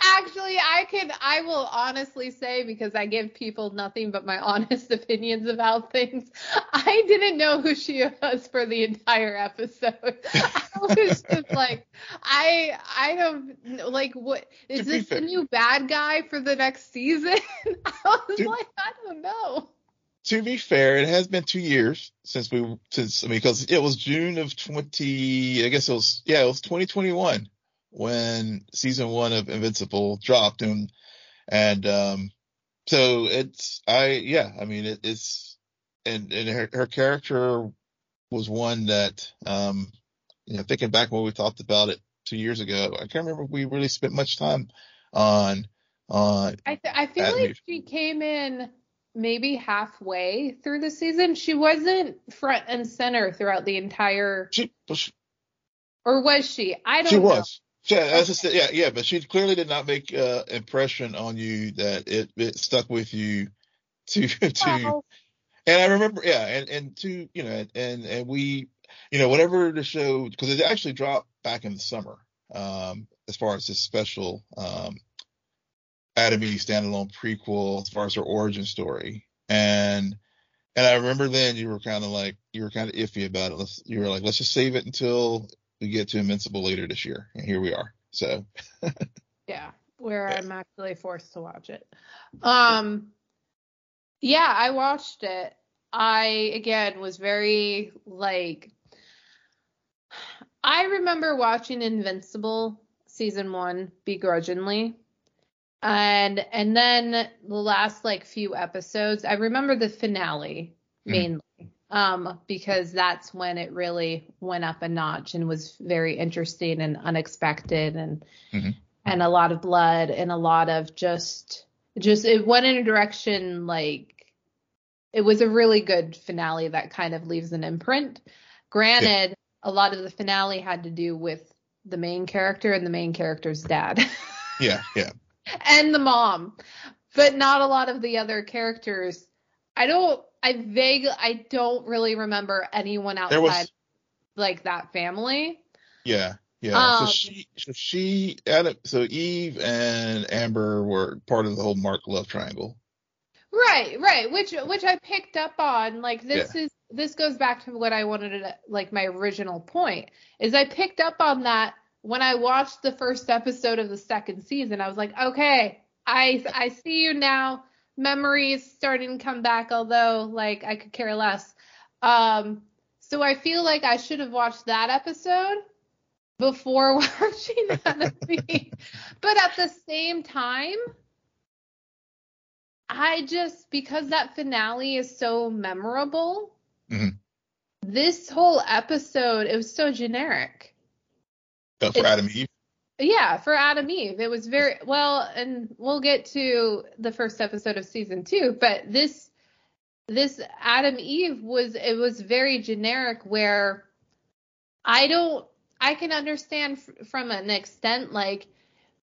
[SPEAKER 1] actually, I can, I will honestly say because I give people nothing but my honest opinions about things. I didn't know who she was for the entire episode. I was just like, I, I don't like what is this the new bad guy for the next season? I was to, like, I don't know.
[SPEAKER 2] To be fair, it has been two years since we, since I mean, because it was June of 20, I guess it was, yeah, it was 2021 when season one of Invincible dropped and and um so it's I yeah I mean it, it's and and her, her character was one that um you know thinking back when we talked about it two years ago I can't remember if we really spent much time on on
[SPEAKER 1] I th- I feel like she came in maybe halfway through the season. She wasn't front and center throughout the entire
[SPEAKER 2] she, she
[SPEAKER 1] or was she? I don't
[SPEAKER 2] she
[SPEAKER 1] know.
[SPEAKER 2] was yeah, yeah, yeah, but she clearly did not make uh, impression on you that it, it stuck with you to to. Wow. And I remember, yeah, and and to you know, and and we, you know, whatever the show because it actually dropped back in the summer, um, as far as this special um, Atom Eve standalone prequel, as far as her origin story, and and I remember then you were kind of like you were kind of iffy about it. Let's, you were like, let's just save it until we get to Invincible later this year, and here we are. So.
[SPEAKER 1] yeah, where yeah. I'm actually forced to watch it. Um, yeah, I watched it. I again was very like. I remember watching Invincible season one begrudgingly and and then the last like few episodes i remember the finale mm. mainly um, because that's when it really went up a notch and was very interesting and unexpected and mm-hmm. and a lot of blood and a lot of just just it went in a direction like it was a really good finale that kind of leaves an imprint. Granted, yeah. a lot of the finale had to do with the main character and the main character's dad.
[SPEAKER 2] yeah, yeah.
[SPEAKER 1] and the mom, but not a lot of the other characters. I don't I vaguely, I don't really remember anyone outside was, like that family.
[SPEAKER 2] Yeah, yeah. Um, so she, so she, Atom, so Eve and Amber were part of the whole Mark love triangle.
[SPEAKER 1] Right, right. Which, which I picked up on. Like this yeah. is, this goes back to what I wanted to, like my original point is I picked up on that when I watched the first episode of the second season. I was like, okay, I, I see you now memories starting to come back, although like I could care less. Um, so I feel like I should have watched that episode before watching Enemy. but at the same time, I just because that finale is so memorable. Mm-hmm. This whole episode, it was so generic.
[SPEAKER 2] For Atom Eve.
[SPEAKER 1] Yeah, for Atom Eve. It was very well, and we'll get to the first episode of season two, but this this Atom Eve was it was very generic where I don't I can understand f- from an extent like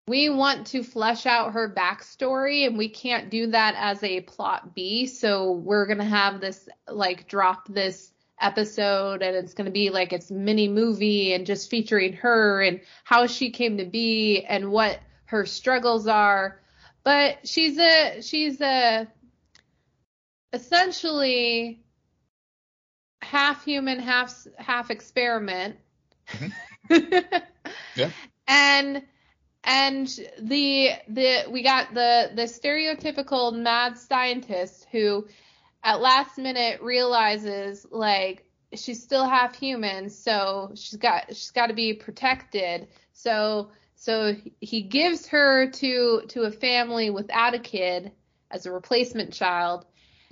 [SPEAKER 1] we want to flesh out her backstory and we can't do that as a plot B, so we're gonna have this like drop this episode and it's going to be like it's mini movie and just featuring her and how she came to be and what her struggles are. But she's a she's a essentially half human half half experiment.
[SPEAKER 2] Mm-hmm. yeah.
[SPEAKER 1] And and the the we got the the stereotypical mad scientist who at last minute realizes like she's still half human, so she's got she's got to be protected. So so he gives her to to a family without a kid as a replacement child.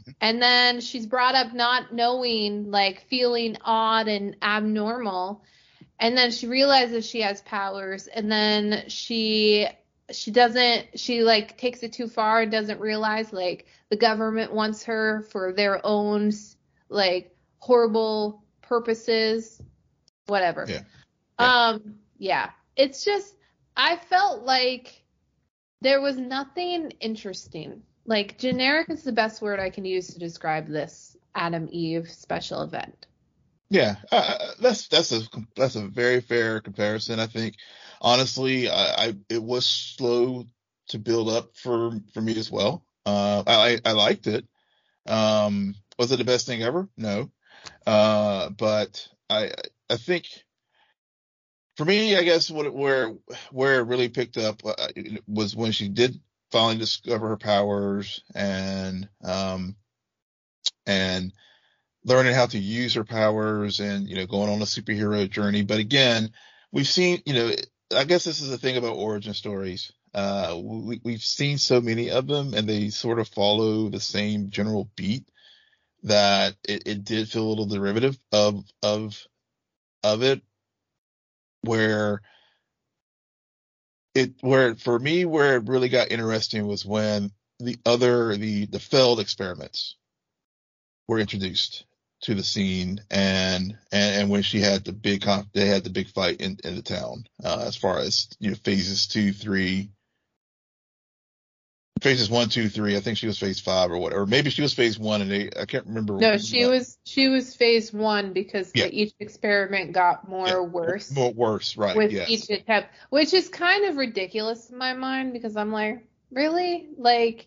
[SPEAKER 1] Mm-hmm. And then she's brought up not knowing, like feeling odd and abnormal. And then she realizes she has powers and then she she doesn't she like takes it too far and doesn't realize like the government wants her for their own like horrible purposes whatever
[SPEAKER 2] yeah.
[SPEAKER 1] yeah. um yeah it's just i felt like there was nothing interesting like generic is the best word i can use to describe this atom eve special event
[SPEAKER 2] yeah uh, uh that's that's a that's a very fair comparison i think honestly, I, I, it was slow to build up for for me as well. Uh, I I liked it. Um, was it the best thing ever? No. Uh, but I I think for me, I guess what where where it really picked up uh, was when she did finally discover her powers and um and learning how to use her powers and you know going on a superhero journey. But again, we've seen you know I guess this is the thing about origin stories. Uh, we, we've seen so many of them and they sort of follow the same general beat that it, it did feel a little derivative of of of it where it where for me where it really got interesting was when the other the the failed experiments were introduced to the scene and and, and when she had the big they had the big fight in in the town uh, as far as you know phases two three phases one, two, three. I think she was phase five or whatever. Maybe she was phase one and eight. I can't remember.
[SPEAKER 1] No, she was she was phase one because yeah. each experiment got more yeah. worse.
[SPEAKER 2] More worse, right?
[SPEAKER 1] With
[SPEAKER 2] yes.
[SPEAKER 1] each attempt, which is kind of ridiculous in my mind because I'm like, really, like.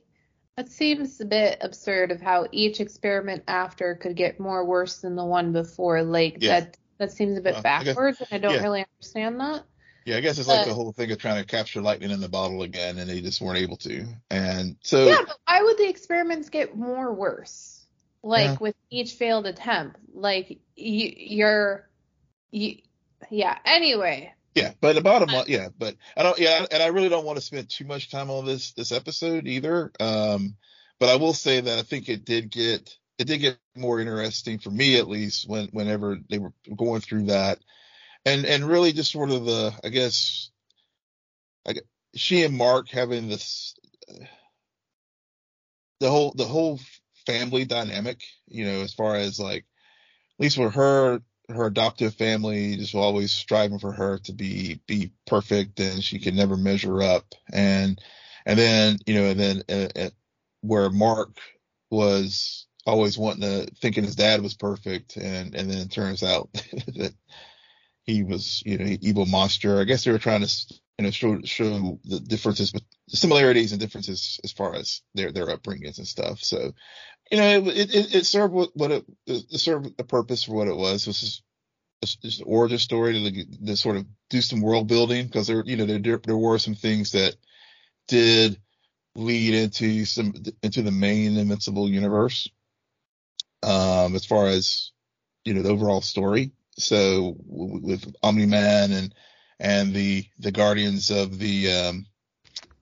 [SPEAKER 1] It seems a bit absurd of how each experiment after could get more worse than the one before. Like yeah. that that seems a bit uh, backwards, I guess, and I don't really understand that.
[SPEAKER 2] Yeah, I guess it's like the whole thing of trying to capture lightning in the bottle again, and they just weren't able to. And so
[SPEAKER 1] yeah, but why would the experiments get more worse? Like yeah. with each failed attempt, like you, you're, you, yeah. Anyway.
[SPEAKER 2] Yeah, but the bottom line, yeah, but I don't, yeah, and I really don't want to spend too much time on this this episode either. Um, but I will say that I think it did get it did get more interesting for me at least when whenever they were going through that and and really just sort of the I guess I, she and Mark having this the whole the whole family dynamic, you know, as far as like at least with her her adoptive family just always striving for her to be be perfect and she could never measure up and and then you know and then uh, uh, where Mark was always wanting to thinking his dad was perfect and and then it turns out that he was, you know, evil monster. I guess they were trying to, you know, show show the differences, but similarities and differences as far as their their upbringings and stuff. So, you know, it it, it served what, it, it served a purpose for what it was. This is just an origin story to, to sort of do some world building because there, you know, there there were some things that did lead into some into the main Invincible universe. Um, as far as you know, the overall story. So with Omni Man and and the the Guardians of the um,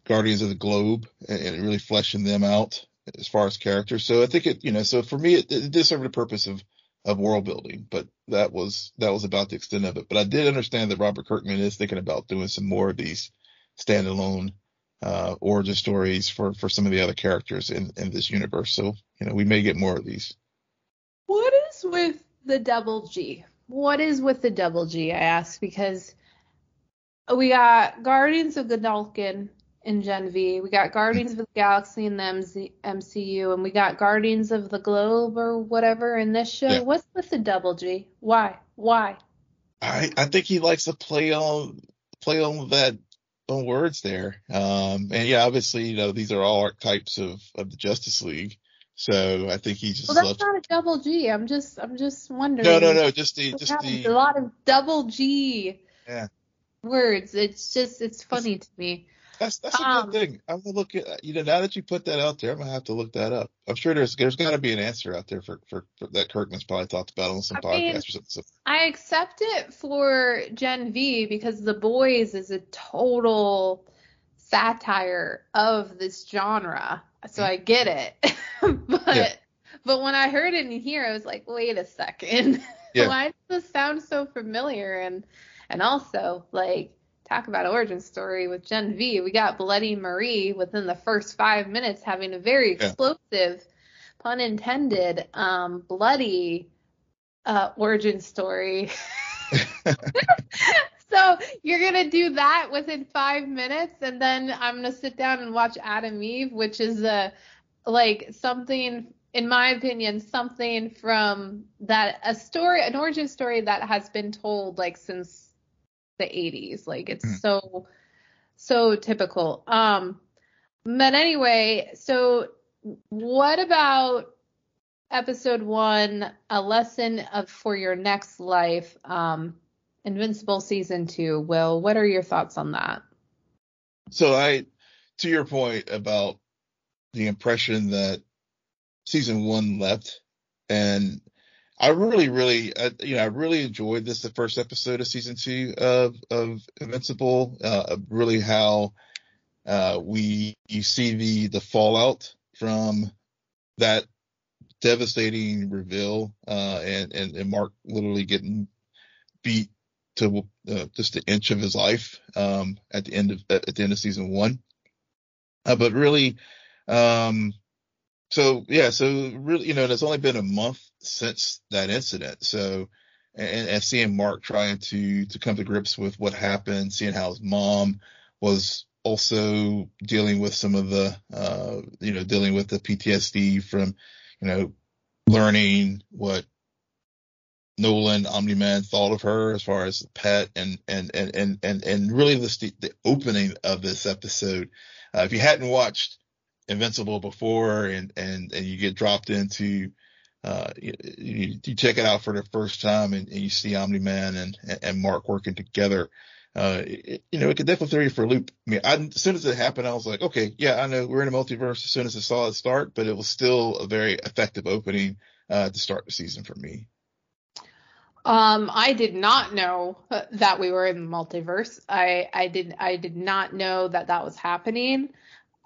[SPEAKER 2] Guardians of the Globe and really fleshing them out as far as characters. So I think it, you know, so for me, it, it did serve the purpose of of world building, but that was that was about the extent of it. But I did understand that Robert Kirkman is thinking about doing some more of these standalone uh, origin stories for for some of the other characters in in this universe. So you know, we may get more of these.
[SPEAKER 1] What is with the double G? what is with the double G? I ask because we got Guardians of Godolkin in Gen V, we got Guardians of the Galaxy in the MZ, MCU, and we got Guardians of the Globe or whatever in this show. Yeah. What's with the double G? Why? Why?
[SPEAKER 2] I I think he likes to play on play on that on words there. Um, and yeah, obviously, you know, these are all archetypes of of the Justice League. So I think he just.
[SPEAKER 1] Well, that's not a double G. I'm just, I'm just wondering.
[SPEAKER 2] No, no, no. Just the, just the.
[SPEAKER 1] A lot of double G. Yeah. Words. It's just, it's funny to me.
[SPEAKER 2] That's that's a um, good thing. I'm gonna look at you know now that you put that out there, I'm gonna have to look that up. I'm sure there's there's got to be an answer out there for, for, for that Kirkman's probably talked about on some I podcast mean, or something. So.
[SPEAKER 1] I accept it for Gen V because The Boys is a total satire of this genre, so I get it. but yeah. but when I heard it in here, I was like, wait a second, yeah. why does this sound so familiar? And and also like talk about origin story with Gen V, we got Bloody Marie within the first five minutes having a very explosive, yeah. pun intended, um, bloody uh, origin story. so you're gonna do that within five minutes, and then I'm gonna sit down and watch Atom Eve, which is a like something in my opinion something from that a story an origin story that has been told like since the 80s like it's mm. so so typical um but anyway, so what about episode one, a lesson of for your next life, um, Invincible season two? Will, what are your thoughts on that?
[SPEAKER 2] So I, to your point about the impression that season one left, and I really, really, uh, you know, I really enjoyed this the first episode of season two of of Invincible. Uh, really, how uh, we you see the the fallout from that devastating reveal, uh, and, and and Mark literally getting beat to uh, just an inch of his life um, at the end of at the end of season one. Uh, but really, um, so yeah, so really, you know, it's only been a month since that incident. So, and, and seeing Mark trying to to come to grips with what happened, seeing how his mom was also dealing with some of the, uh, you know, dealing with the PTSD from, you know, learning what Nolan Omni Man thought of her as far as the pet and and and and and, and really the the opening of this episode. Uh, if you hadn't watched Invincible before and and and you get dropped into uh, you, you, check it out for the first time and, and you see Omni Man and and Mark working together. Uh, it, you know, it could definitely throw you for a loop. I mean, I, as soon as it happened, I was like, okay, yeah, I know we're in a multiverse as soon as I saw it start, but it was still a very effective opening uh, to start the season for me.
[SPEAKER 1] Um, I did not know that we were in the multiverse. I I did I did not know that that was happening.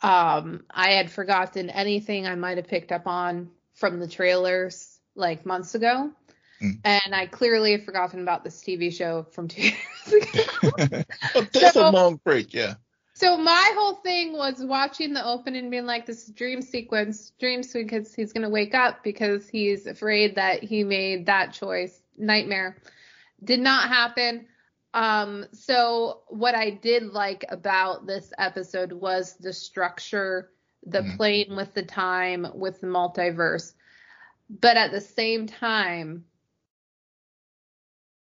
[SPEAKER 1] Um, I had forgotten anything I might have picked up on from the trailers like months ago. Mm. And I clearly have forgotten about this TV show from two years
[SPEAKER 2] ago. that's so, a long break, yeah.
[SPEAKER 1] So my whole thing was watching the open and being like, this dream sequence, dream sequence, he's gonna wake up because he's afraid that he made that choice. Nightmare. Did not happen. Um, so what I did like about this episode was the structure, the mm-hmm. playing with the time, with the multiverse. But at the same time,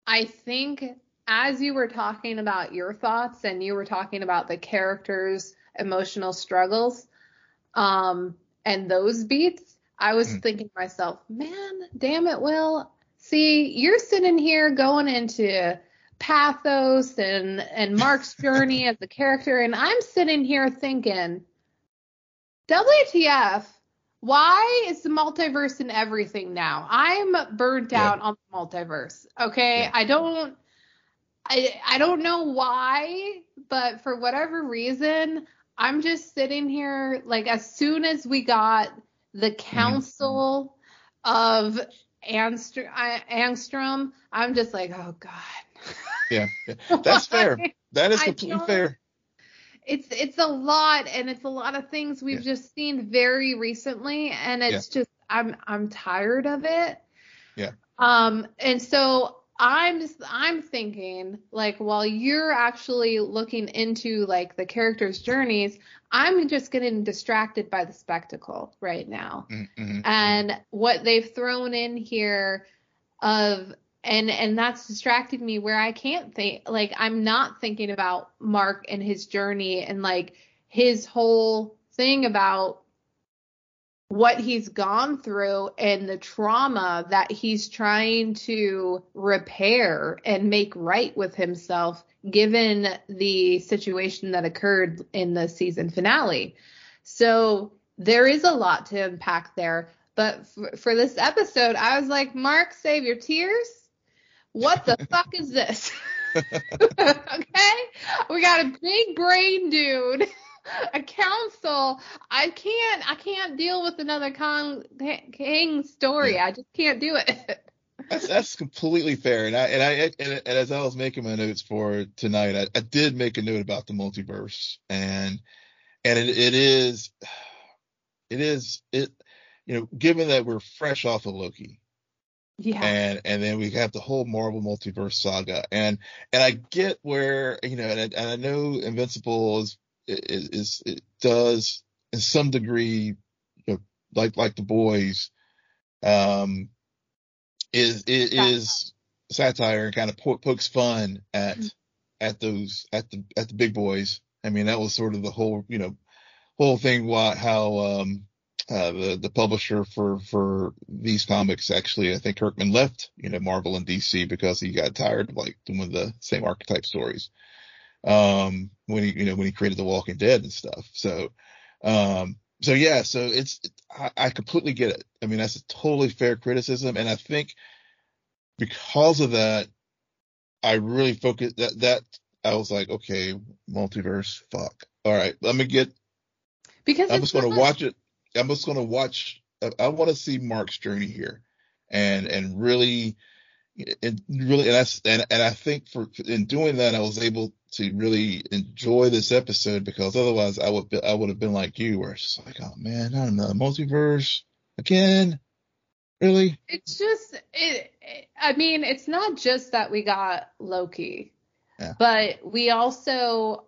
[SPEAKER 1] I think as you were talking about your thoughts and you were talking about the characters' emotional struggles, um, and those beats, I was mm. thinking to myself, man, damn it, Will. See, you're sitting here going into pathos and and Mark's journey as a character, and I'm sitting here thinking, WTF? Why is the multiverse in everything now? I'm burnt yeah. out on the multiverse. Okay, yeah. I don't. I I don't know why, but for whatever reason, I'm just sitting here like as soon as we got the council mm-hmm. of Angstrom, Angstrom, I'm just like, oh god,
[SPEAKER 2] yeah, yeah. that's fair. That is completely fair.
[SPEAKER 1] It's it's a lot, and it's a lot of things we've yeah. just seen very recently, and it's yeah. just I'm I'm tired of it.
[SPEAKER 2] Yeah.
[SPEAKER 1] Um, and so I'm just I'm thinking like while you're actually looking into like the characters' journeys, I'm just getting distracted by the spectacle right now. Mm-hmm. mm-hmm. And what they've thrown in here of and and that's distracted me where I can't think like I'm not thinking about Mark and his journey and like his whole thing about what he's gone through and the trauma that he's trying to repair and make right with himself given the situation that occurred in the season finale. So there is a lot to unpack there. But for, for this episode, I was like, Mark, save your tears what the fuck is this? okay? We got a big brain dude, a council. I can't I can't deal with another Kong King story. Yeah. I just can't do it.
[SPEAKER 2] that's that's completely fair. And I and I and, and, as I was making my notes for tonight, I, I did make a note about the multiverse and and it, it is it is it you know given that we're fresh off of Loki
[SPEAKER 1] yeah.
[SPEAKER 2] And and then we have the whole Marvel multiverse saga. And and I get where you know, and I, and I know Invincible is is, is it does in some degree, you know, like like the boys, um, is is, is satire and kind of po- pokes fun at mm-hmm. at those at the at the big boys. I mean, that was sort of the whole you know whole thing why how um uh, the the publisher for for these comics actually I think Kirkman left you know Marvel and DC because he got tired of like doing the same archetype stories um when he you know when he created The Walking Dead and stuff. So um so yeah so it's I, I completely get it. I mean that's a totally fair criticism and I think because of that I really focus that that I was like okay multiverse fuck. All right let me get
[SPEAKER 1] because
[SPEAKER 2] I'm just going to watch it. I'm just going to watch. I, I want to see Mark's journey here, and and really, and really, and that's and and I think for in doing that, I was able to really enjoy this episode because otherwise, I would be, I would have been like you, where it's just like, oh man, I don't know, multiverse again, really?
[SPEAKER 1] It's just it, it- I mean, it's not just that we got Loki,
[SPEAKER 2] Yeah.
[SPEAKER 1] but we also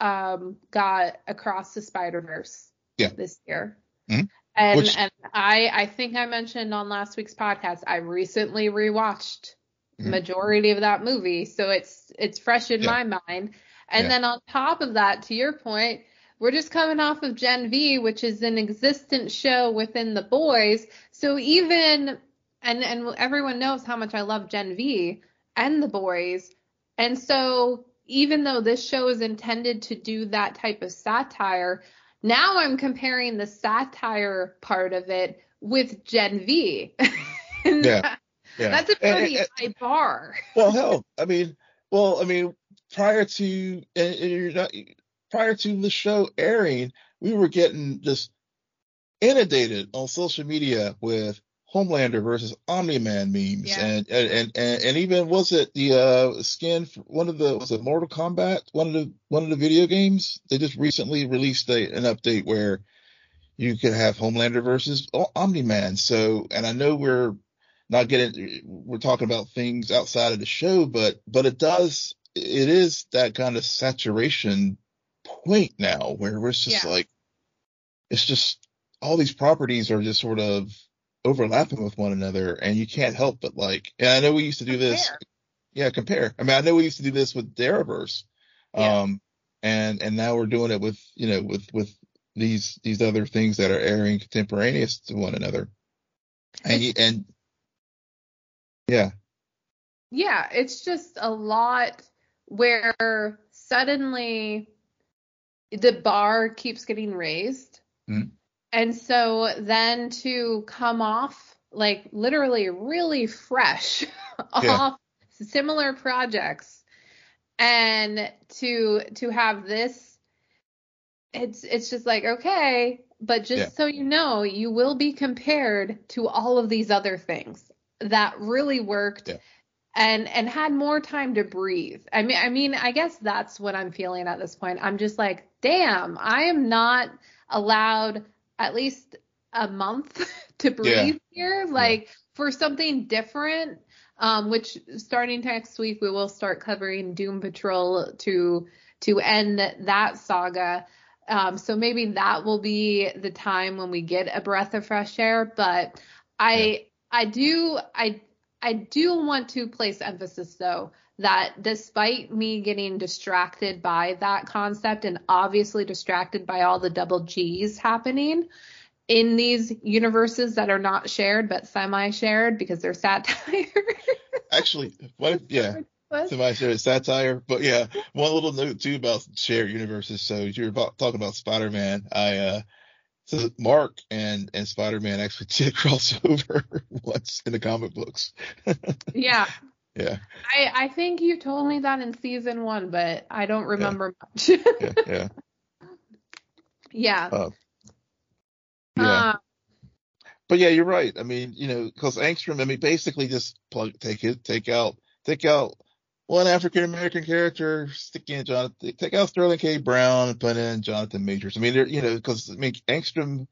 [SPEAKER 1] um got Across the Spider-Verse
[SPEAKER 2] Yeah.
[SPEAKER 1] this year.
[SPEAKER 2] Mhm.
[SPEAKER 1] And
[SPEAKER 2] Which-
[SPEAKER 1] and I I think I mentioned on last week's podcast I recently rewatched
[SPEAKER 2] Mhm.
[SPEAKER 1] majority of that movie, so it's it's fresh in
[SPEAKER 2] Yeah.
[SPEAKER 1] my mind. And
[SPEAKER 2] Yeah.
[SPEAKER 1] then on top of that, to your point, we're just coming off of Gen V, which is an existent show within the boys. So even and and everyone knows how much I love Gen V and the boys. And so even though this show is intended to do that type of satire, now I'm comparing the satire part of it with Gen V.
[SPEAKER 2] Yeah.
[SPEAKER 1] that-
[SPEAKER 2] Yeah.
[SPEAKER 1] That's a
[SPEAKER 2] And-
[SPEAKER 1] pretty
[SPEAKER 2] and-
[SPEAKER 1] high bar.
[SPEAKER 2] well, hell, I mean, well, I mean, prior to and, and you're not prior to the show airing, we were getting just inundated on social media with Homelander versus Omni-Man memes,
[SPEAKER 1] Yeah.
[SPEAKER 2] and, and and and even was it the uh skin for one of the was it Mortal Kombat one of the one of the video games they just recently released a, an update where you could have Homelander versus O- Omni-Man. So, and I know we're not getting we're talking about things outside of the show but but it does it is that kind of saturation point now where it's just
[SPEAKER 1] Yeah.
[SPEAKER 2] like it's just all these properties are just sort of overlapping with one another and you can't help but like and I know we used to do this yeah compare I mean I know we used to do this with the Arrowverse
[SPEAKER 1] Yeah.
[SPEAKER 2] um and and now we're doing it with you know with with these these other things that are airing contemporaneous to one another and you, and yeah
[SPEAKER 1] Yeah, it's just a lot where suddenly the bar keeps getting raised.
[SPEAKER 2] Mhm.
[SPEAKER 1] And so then to come off like literally really fresh off similar projects and to to have this it's it's just like okay, but just
[SPEAKER 2] Yeah.
[SPEAKER 1] so you know, you will be compared to all of these other things that really worked
[SPEAKER 2] Yeah.
[SPEAKER 1] and and had more time to breathe. I mean I mean I guess that's what I'm feeling at this point. I'm just like, damn, I am not allowed at least a month to breathe here like for something different um which starting next week we will start covering Doom Patrol to to end that saga. Um, so maybe that will be the time when we get a breath of fresh air. But I I do I I do want to place emphasis though that despite me getting distracted by that concept and obviously distracted by all the double G's happening in these universes that are not shared but semi-shared because they're satire.
[SPEAKER 2] Actually, what? Yeah, said it's satire, but yeah, one little note too about shared universes. So you're about talking about Spider-Man. I uh, so Mark and and Spider-Man actually did cross over once in the comic books.
[SPEAKER 1] yeah.
[SPEAKER 2] Yeah,
[SPEAKER 1] I, I think you told me that in season one, but I don't remember much.
[SPEAKER 2] yeah, yeah,
[SPEAKER 1] yeah.
[SPEAKER 2] Uh, yeah.
[SPEAKER 1] Uh,
[SPEAKER 2] But yeah, you're right. I mean, you know, because Angstrom, I mean, basically just plug, take it, take out, take out one African American character, stick in Jonathan, take out Sterling K. Brown and put in Jonathan Majors. I mean, they're, you know, because I mean, Angstrom,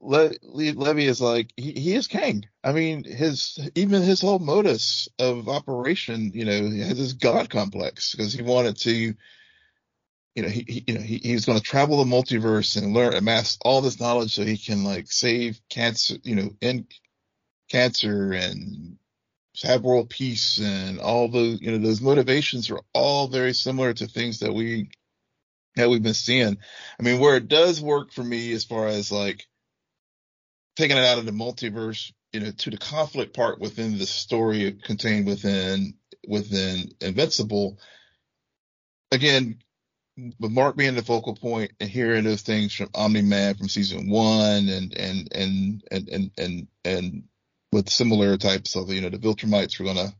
[SPEAKER 2] Le, Le, Levy is like, he, he is king. I mean, his, even his whole modus of operation, you know, he has this God complex because he wanted to, you know, he, he you know, he, he was going to travel the multiverse and learn, amass all this knowledge so he can like save cancer, you know, end cancer and have world peace and all those, you know, those motivations are all very similar to things that we that we've been seeing. I mean, where it does work for me as far as like taking it out of the multiverse, you know, to the conflict part within the story contained within within Invincible. Again, with Mark being the focal point and hearing those things from Omni Man from season one and and and and and and, and with similar types of you know the Viltrumites were gonna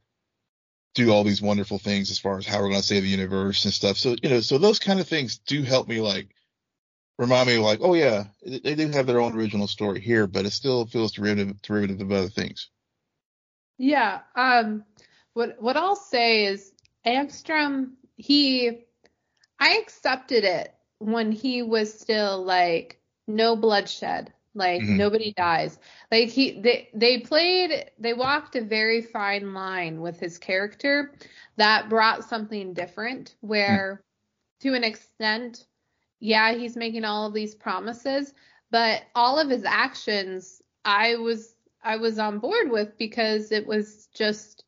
[SPEAKER 2] do all these wonderful things as far as how we're gonna save the universe and stuff. So you know, so those kind of things do help me like remind me like, oh yeah, they do have their own original story here, but it still feels derivative derivative of other things.
[SPEAKER 1] Yeah. Um. What what I'll say is Angstrom he I accepted it when he was still like no bloodshed, like mm-hmm. nobody dies. Like he they they played they walked a very fine line with his character that brought something different where mm-hmm. to an extent yeah, he's making all of these promises, but all of his actions I was I was on board with because it was just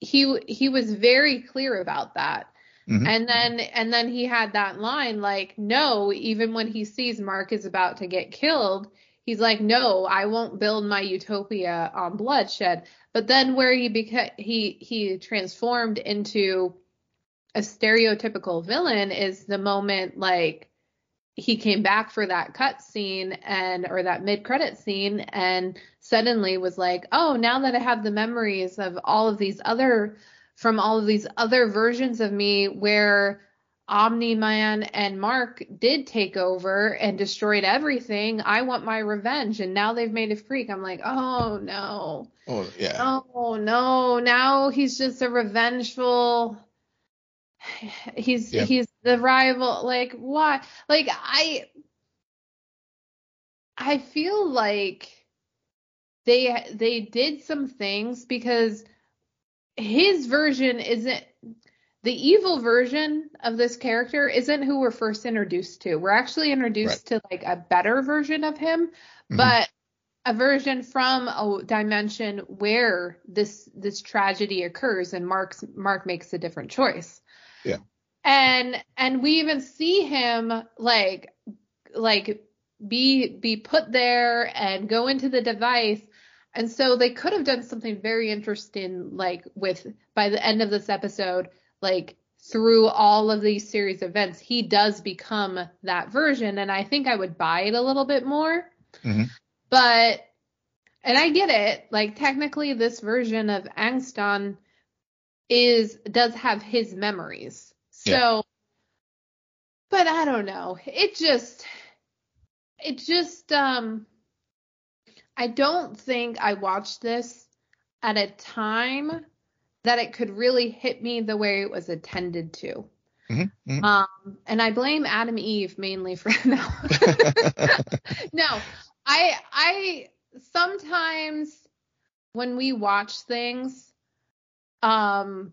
[SPEAKER 1] he he was very clear about that Mm-hmm. And then and then he had that line like, no, even when he sees Mark is about to get killed, he's like, no, I won't build my utopia on bloodshed. But then where he beca- he he transformed into a stereotypical villain is the moment like he came back for that cut scene and or that mid credit scene and suddenly was like, "Oh, now that I have the memories of all of these other from all of these other versions of me where Omni Man and Mark did take over and destroyed everything. I want my revenge. And now they've made a freak. I'm like, oh no.
[SPEAKER 2] Oh yeah.
[SPEAKER 1] Oh no. Now he's just a revengeful he's he's the rival. Like why like I I feel like they they did some things because his version isn't the evil version of this character isn't who we're first introduced to. We're actually introduced right. to like a better version of him, mm-hmm. but a version from a dimension where this this tragedy occurs and Mark's Mark makes a different choice.
[SPEAKER 2] Yeah.
[SPEAKER 1] And and we even see him like like be be put there and go into the device and so they could have done something very interesting, like with by the end of this episode, like through all of these series events, he does become that version. And I think I would buy it a little bit more. Mm-hmm. But, and I get it, like technically this version of Angstrom is, does have his memories. So, yeah. but I don't know. It just, it just, um, I don't think I watched this at a time that it could really hit me the way it was attended to. Mm-hmm, mm-hmm. Um, and I blame Atom Eve mainly for no. no, I I sometimes when we watch things, um,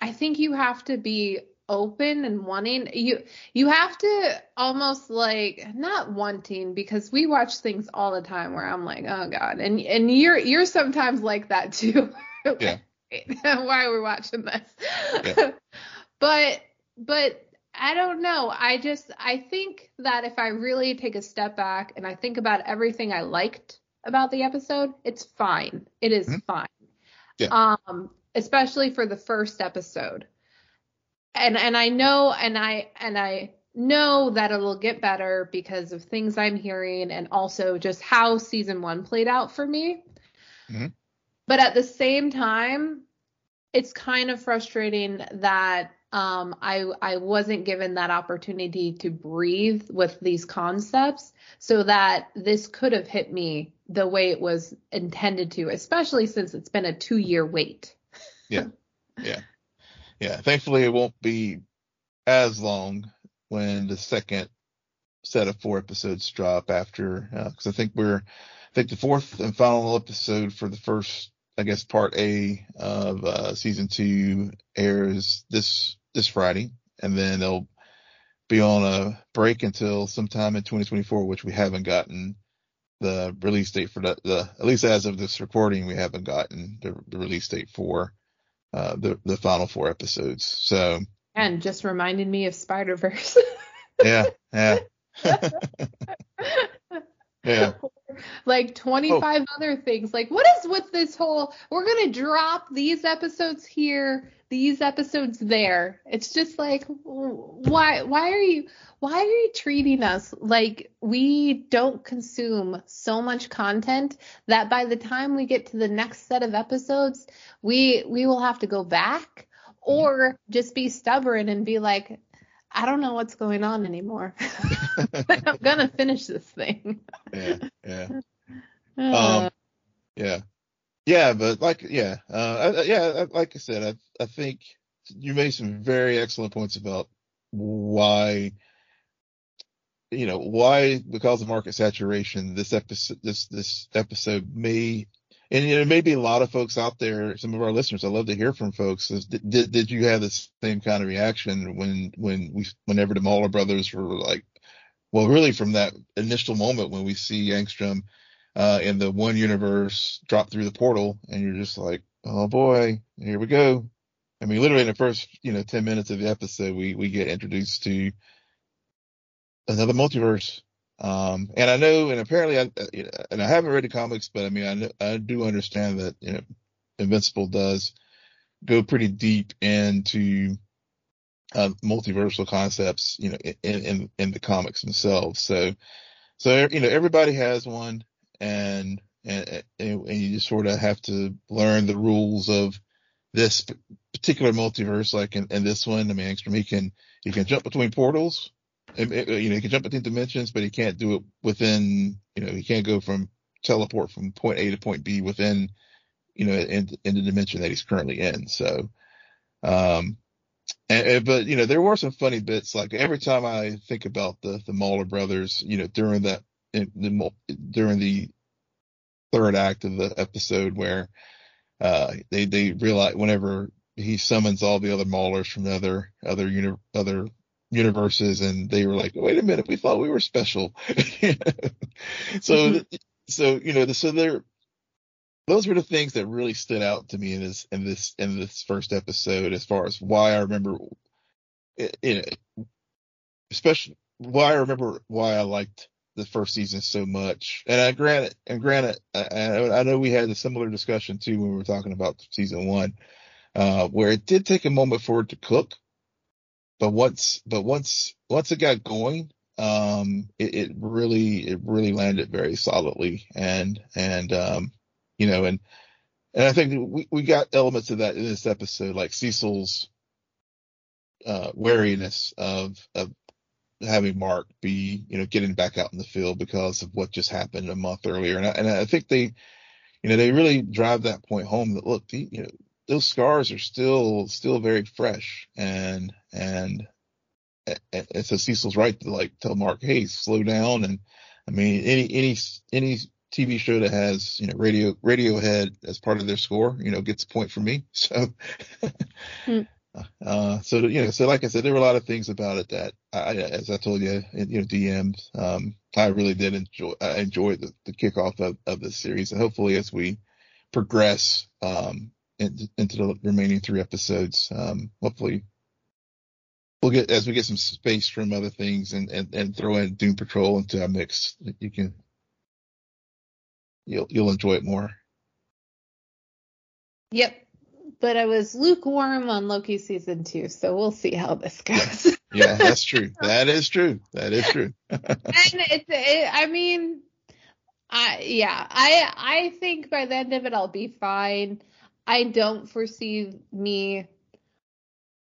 [SPEAKER 1] I think you have to be open and wanting you you have to almost like not wanting because we watch things all the time where I'm like oh god and and you're you're sometimes like that too.
[SPEAKER 2] Yeah.
[SPEAKER 1] Why are we watching this? Yeah. but but I don't know. I just I think that if I really take a step back and I think about everything I liked about the episode it's fine. It is mm-hmm. fine
[SPEAKER 2] yeah.
[SPEAKER 1] um especially for the first episode and and I know and I and I know that it'll get better because of things I'm hearing and also just how season one played out for me. Mm-hmm. But at the same time, it's kind of frustrating that um, I I wasn't given that opportunity to breathe with these concepts, so that this could have hit me the way it was intended to, especially since it's been a two year wait.
[SPEAKER 2] yeah, yeah. Yeah, thankfully it won't be as long when the second set of four episodes drop after, because uh, I think we're, I think the fourth and final episode for the first, I guess, part A of uh, season two airs this this Friday, and then they'll be on a break until sometime in 2024, which we haven't gotten the release date for the, the at least as of this recording, we haven't gotten the, the release date for uh, the the final four episodes. So
[SPEAKER 1] And just reminded me of Spider Verse.
[SPEAKER 2] yeah, yeah. yeah.
[SPEAKER 1] Like 25 oh. other things. Like, what is with this whole? We're gonna drop these episodes here, these episodes there. It's just like, why? Why are you? Why are you treating us like we don't consume so much content that by the time we get to the next set of episodes, we we will have to go back mm-hmm. or just be stubborn and be like, I don't know what's going on anymore. I'm gonna finish this thing.
[SPEAKER 2] yeah, yeah. Uh, um, yeah, yeah, but like, yeah, uh, yeah, like I said, I, I think you made some very excellent points about why, you know, why because of market saturation, this episode, this this episode may and you know, maybe a lot of folks out there, some of our listeners, I love to hear from folks. Is, did did you have the same kind of reaction when when we whenever the Mauler brothers were like, well, really from that initial moment when we see Angstrom uh, in the one universe drop through the portal, and you're just like, oh boy, here we go. I mean, literally in the first you know ten minutes of the episode, we we get introduced to another multiverse um, and I know, and apparently, I, and I haven't read the comics, but I mean, I, I do understand that you know, Invincible does go pretty deep into uh, multiversal concepts, you know, in, in in the comics themselves. So, so you know, everybody has one, and and and you just sort of have to learn the rules of this particular multiverse. Like in, in this one, I mean, Angstrom, he can he can jump between portals you know, he can jump between dimensions, but he can't do it within, you know, he can't go from teleport from point A to point B within, you know, in, in the dimension that he's currently in. So, um, and, but you know, there were some funny bits. Like every time I think about the the Mauler brothers, you know, during that in, the during the third act of the episode where uh they they realize whenever he summons all the other Maulers from the other other uni- other universes and they were like, wait a minute, we thought we were special. so, mm-hmm. so, you know, so there, those were the things that really stood out to me in this, in this, in this first episode, as far as why I remember, you know, especially why I remember why I liked the first season so much. And I granted, and granted, I, I know we had a similar discussion too when we were talking about season one, uh, where it did take a moment for it to cook but once but once once it got going um it, it, really it really landed very solidly. And and um you know and and i think we, we got elements of that in this episode like cecil's uh wariness of of having mark be you know getting back out in the field because of what just happened a month earlier. And I, and I think they you know they really drive that point home that look the, you know those scars are still still very fresh and and and so Cecil's right to like tell Mark, hey, slow down. And I mean, any any any TV show that has you know radio Radiohead as part of their score, you know, gets a point from me. So, hmm. uh, so you know, so like I said, there were a lot of things about it that I, as I told you, you know, DMs, um, I really did enjoy. I enjoyed the, the kickoff of, of this series, and hopefully, as we progress um, into, into the remaining three episodes, um, hopefully we'll get as we get some space from other things and and, and throw in Doom Patrol into our mix. You can you'll you'll enjoy it more.
[SPEAKER 1] Yep. But I was lukewarm on Loki season two, so we'll see how this goes.
[SPEAKER 2] Yeah, yeah that's true. that is true. That is true. and
[SPEAKER 1] it's, it, I mean, I yeah, I I think by the end of it I'll be fine. I don't foresee me.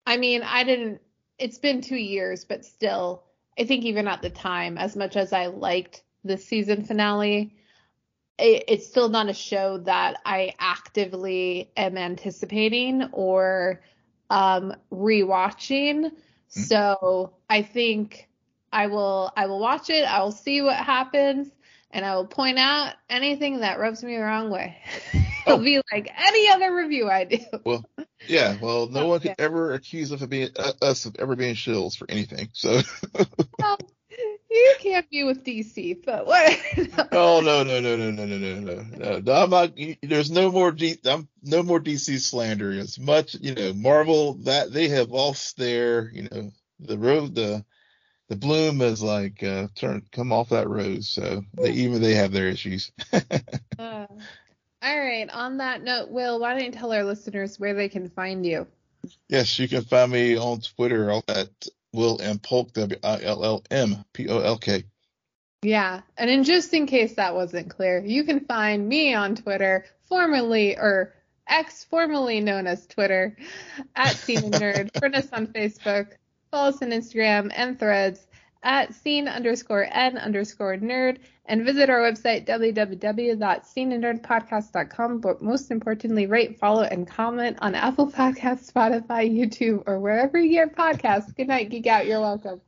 [SPEAKER 1] I mean, I didn't it's been two years, but still, I think even at the time, as much as I liked the season finale, it, it's still not a show that I actively am anticipating or um, rewatching. Mm-hmm. So I think I will I will watch it. I will see what happens, and I will point out anything that rubs me the wrong way. It'll oh. be like any other review I do.
[SPEAKER 2] Well, yeah. Well, no one could ever accuse us of being uh, us of ever being shills for anything. So.
[SPEAKER 1] well, You can't be with DC, but what?
[SPEAKER 2] oh no no no no no no no no no! I'm not. There's no more D. I'm no more DC slander. As much you know, Marvel that they have lost their you know the road the the bloom is like uh, turn come off that rose. So they, even they have their issues.
[SPEAKER 1] uh, all right. On that note, Will, why don't you tell our listeners where they can find you?
[SPEAKER 2] Yes, you can find me on Twitter at Will M Polk W I L L M P O L K.
[SPEAKER 1] Yeah, and in just in case that wasn't clear, you can find me on Twitter, formerly or ex formerly known as Twitter, at Scene Nerd. Friend us on Facebook, follow us on Instagram and Threads at scene underscore n underscore nerd and visit our website www.scenennerdpodcast.com but most importantly rate follow and comment on apple podcasts spotify youtube or wherever you get podcasts. Good night geek out. You're welcome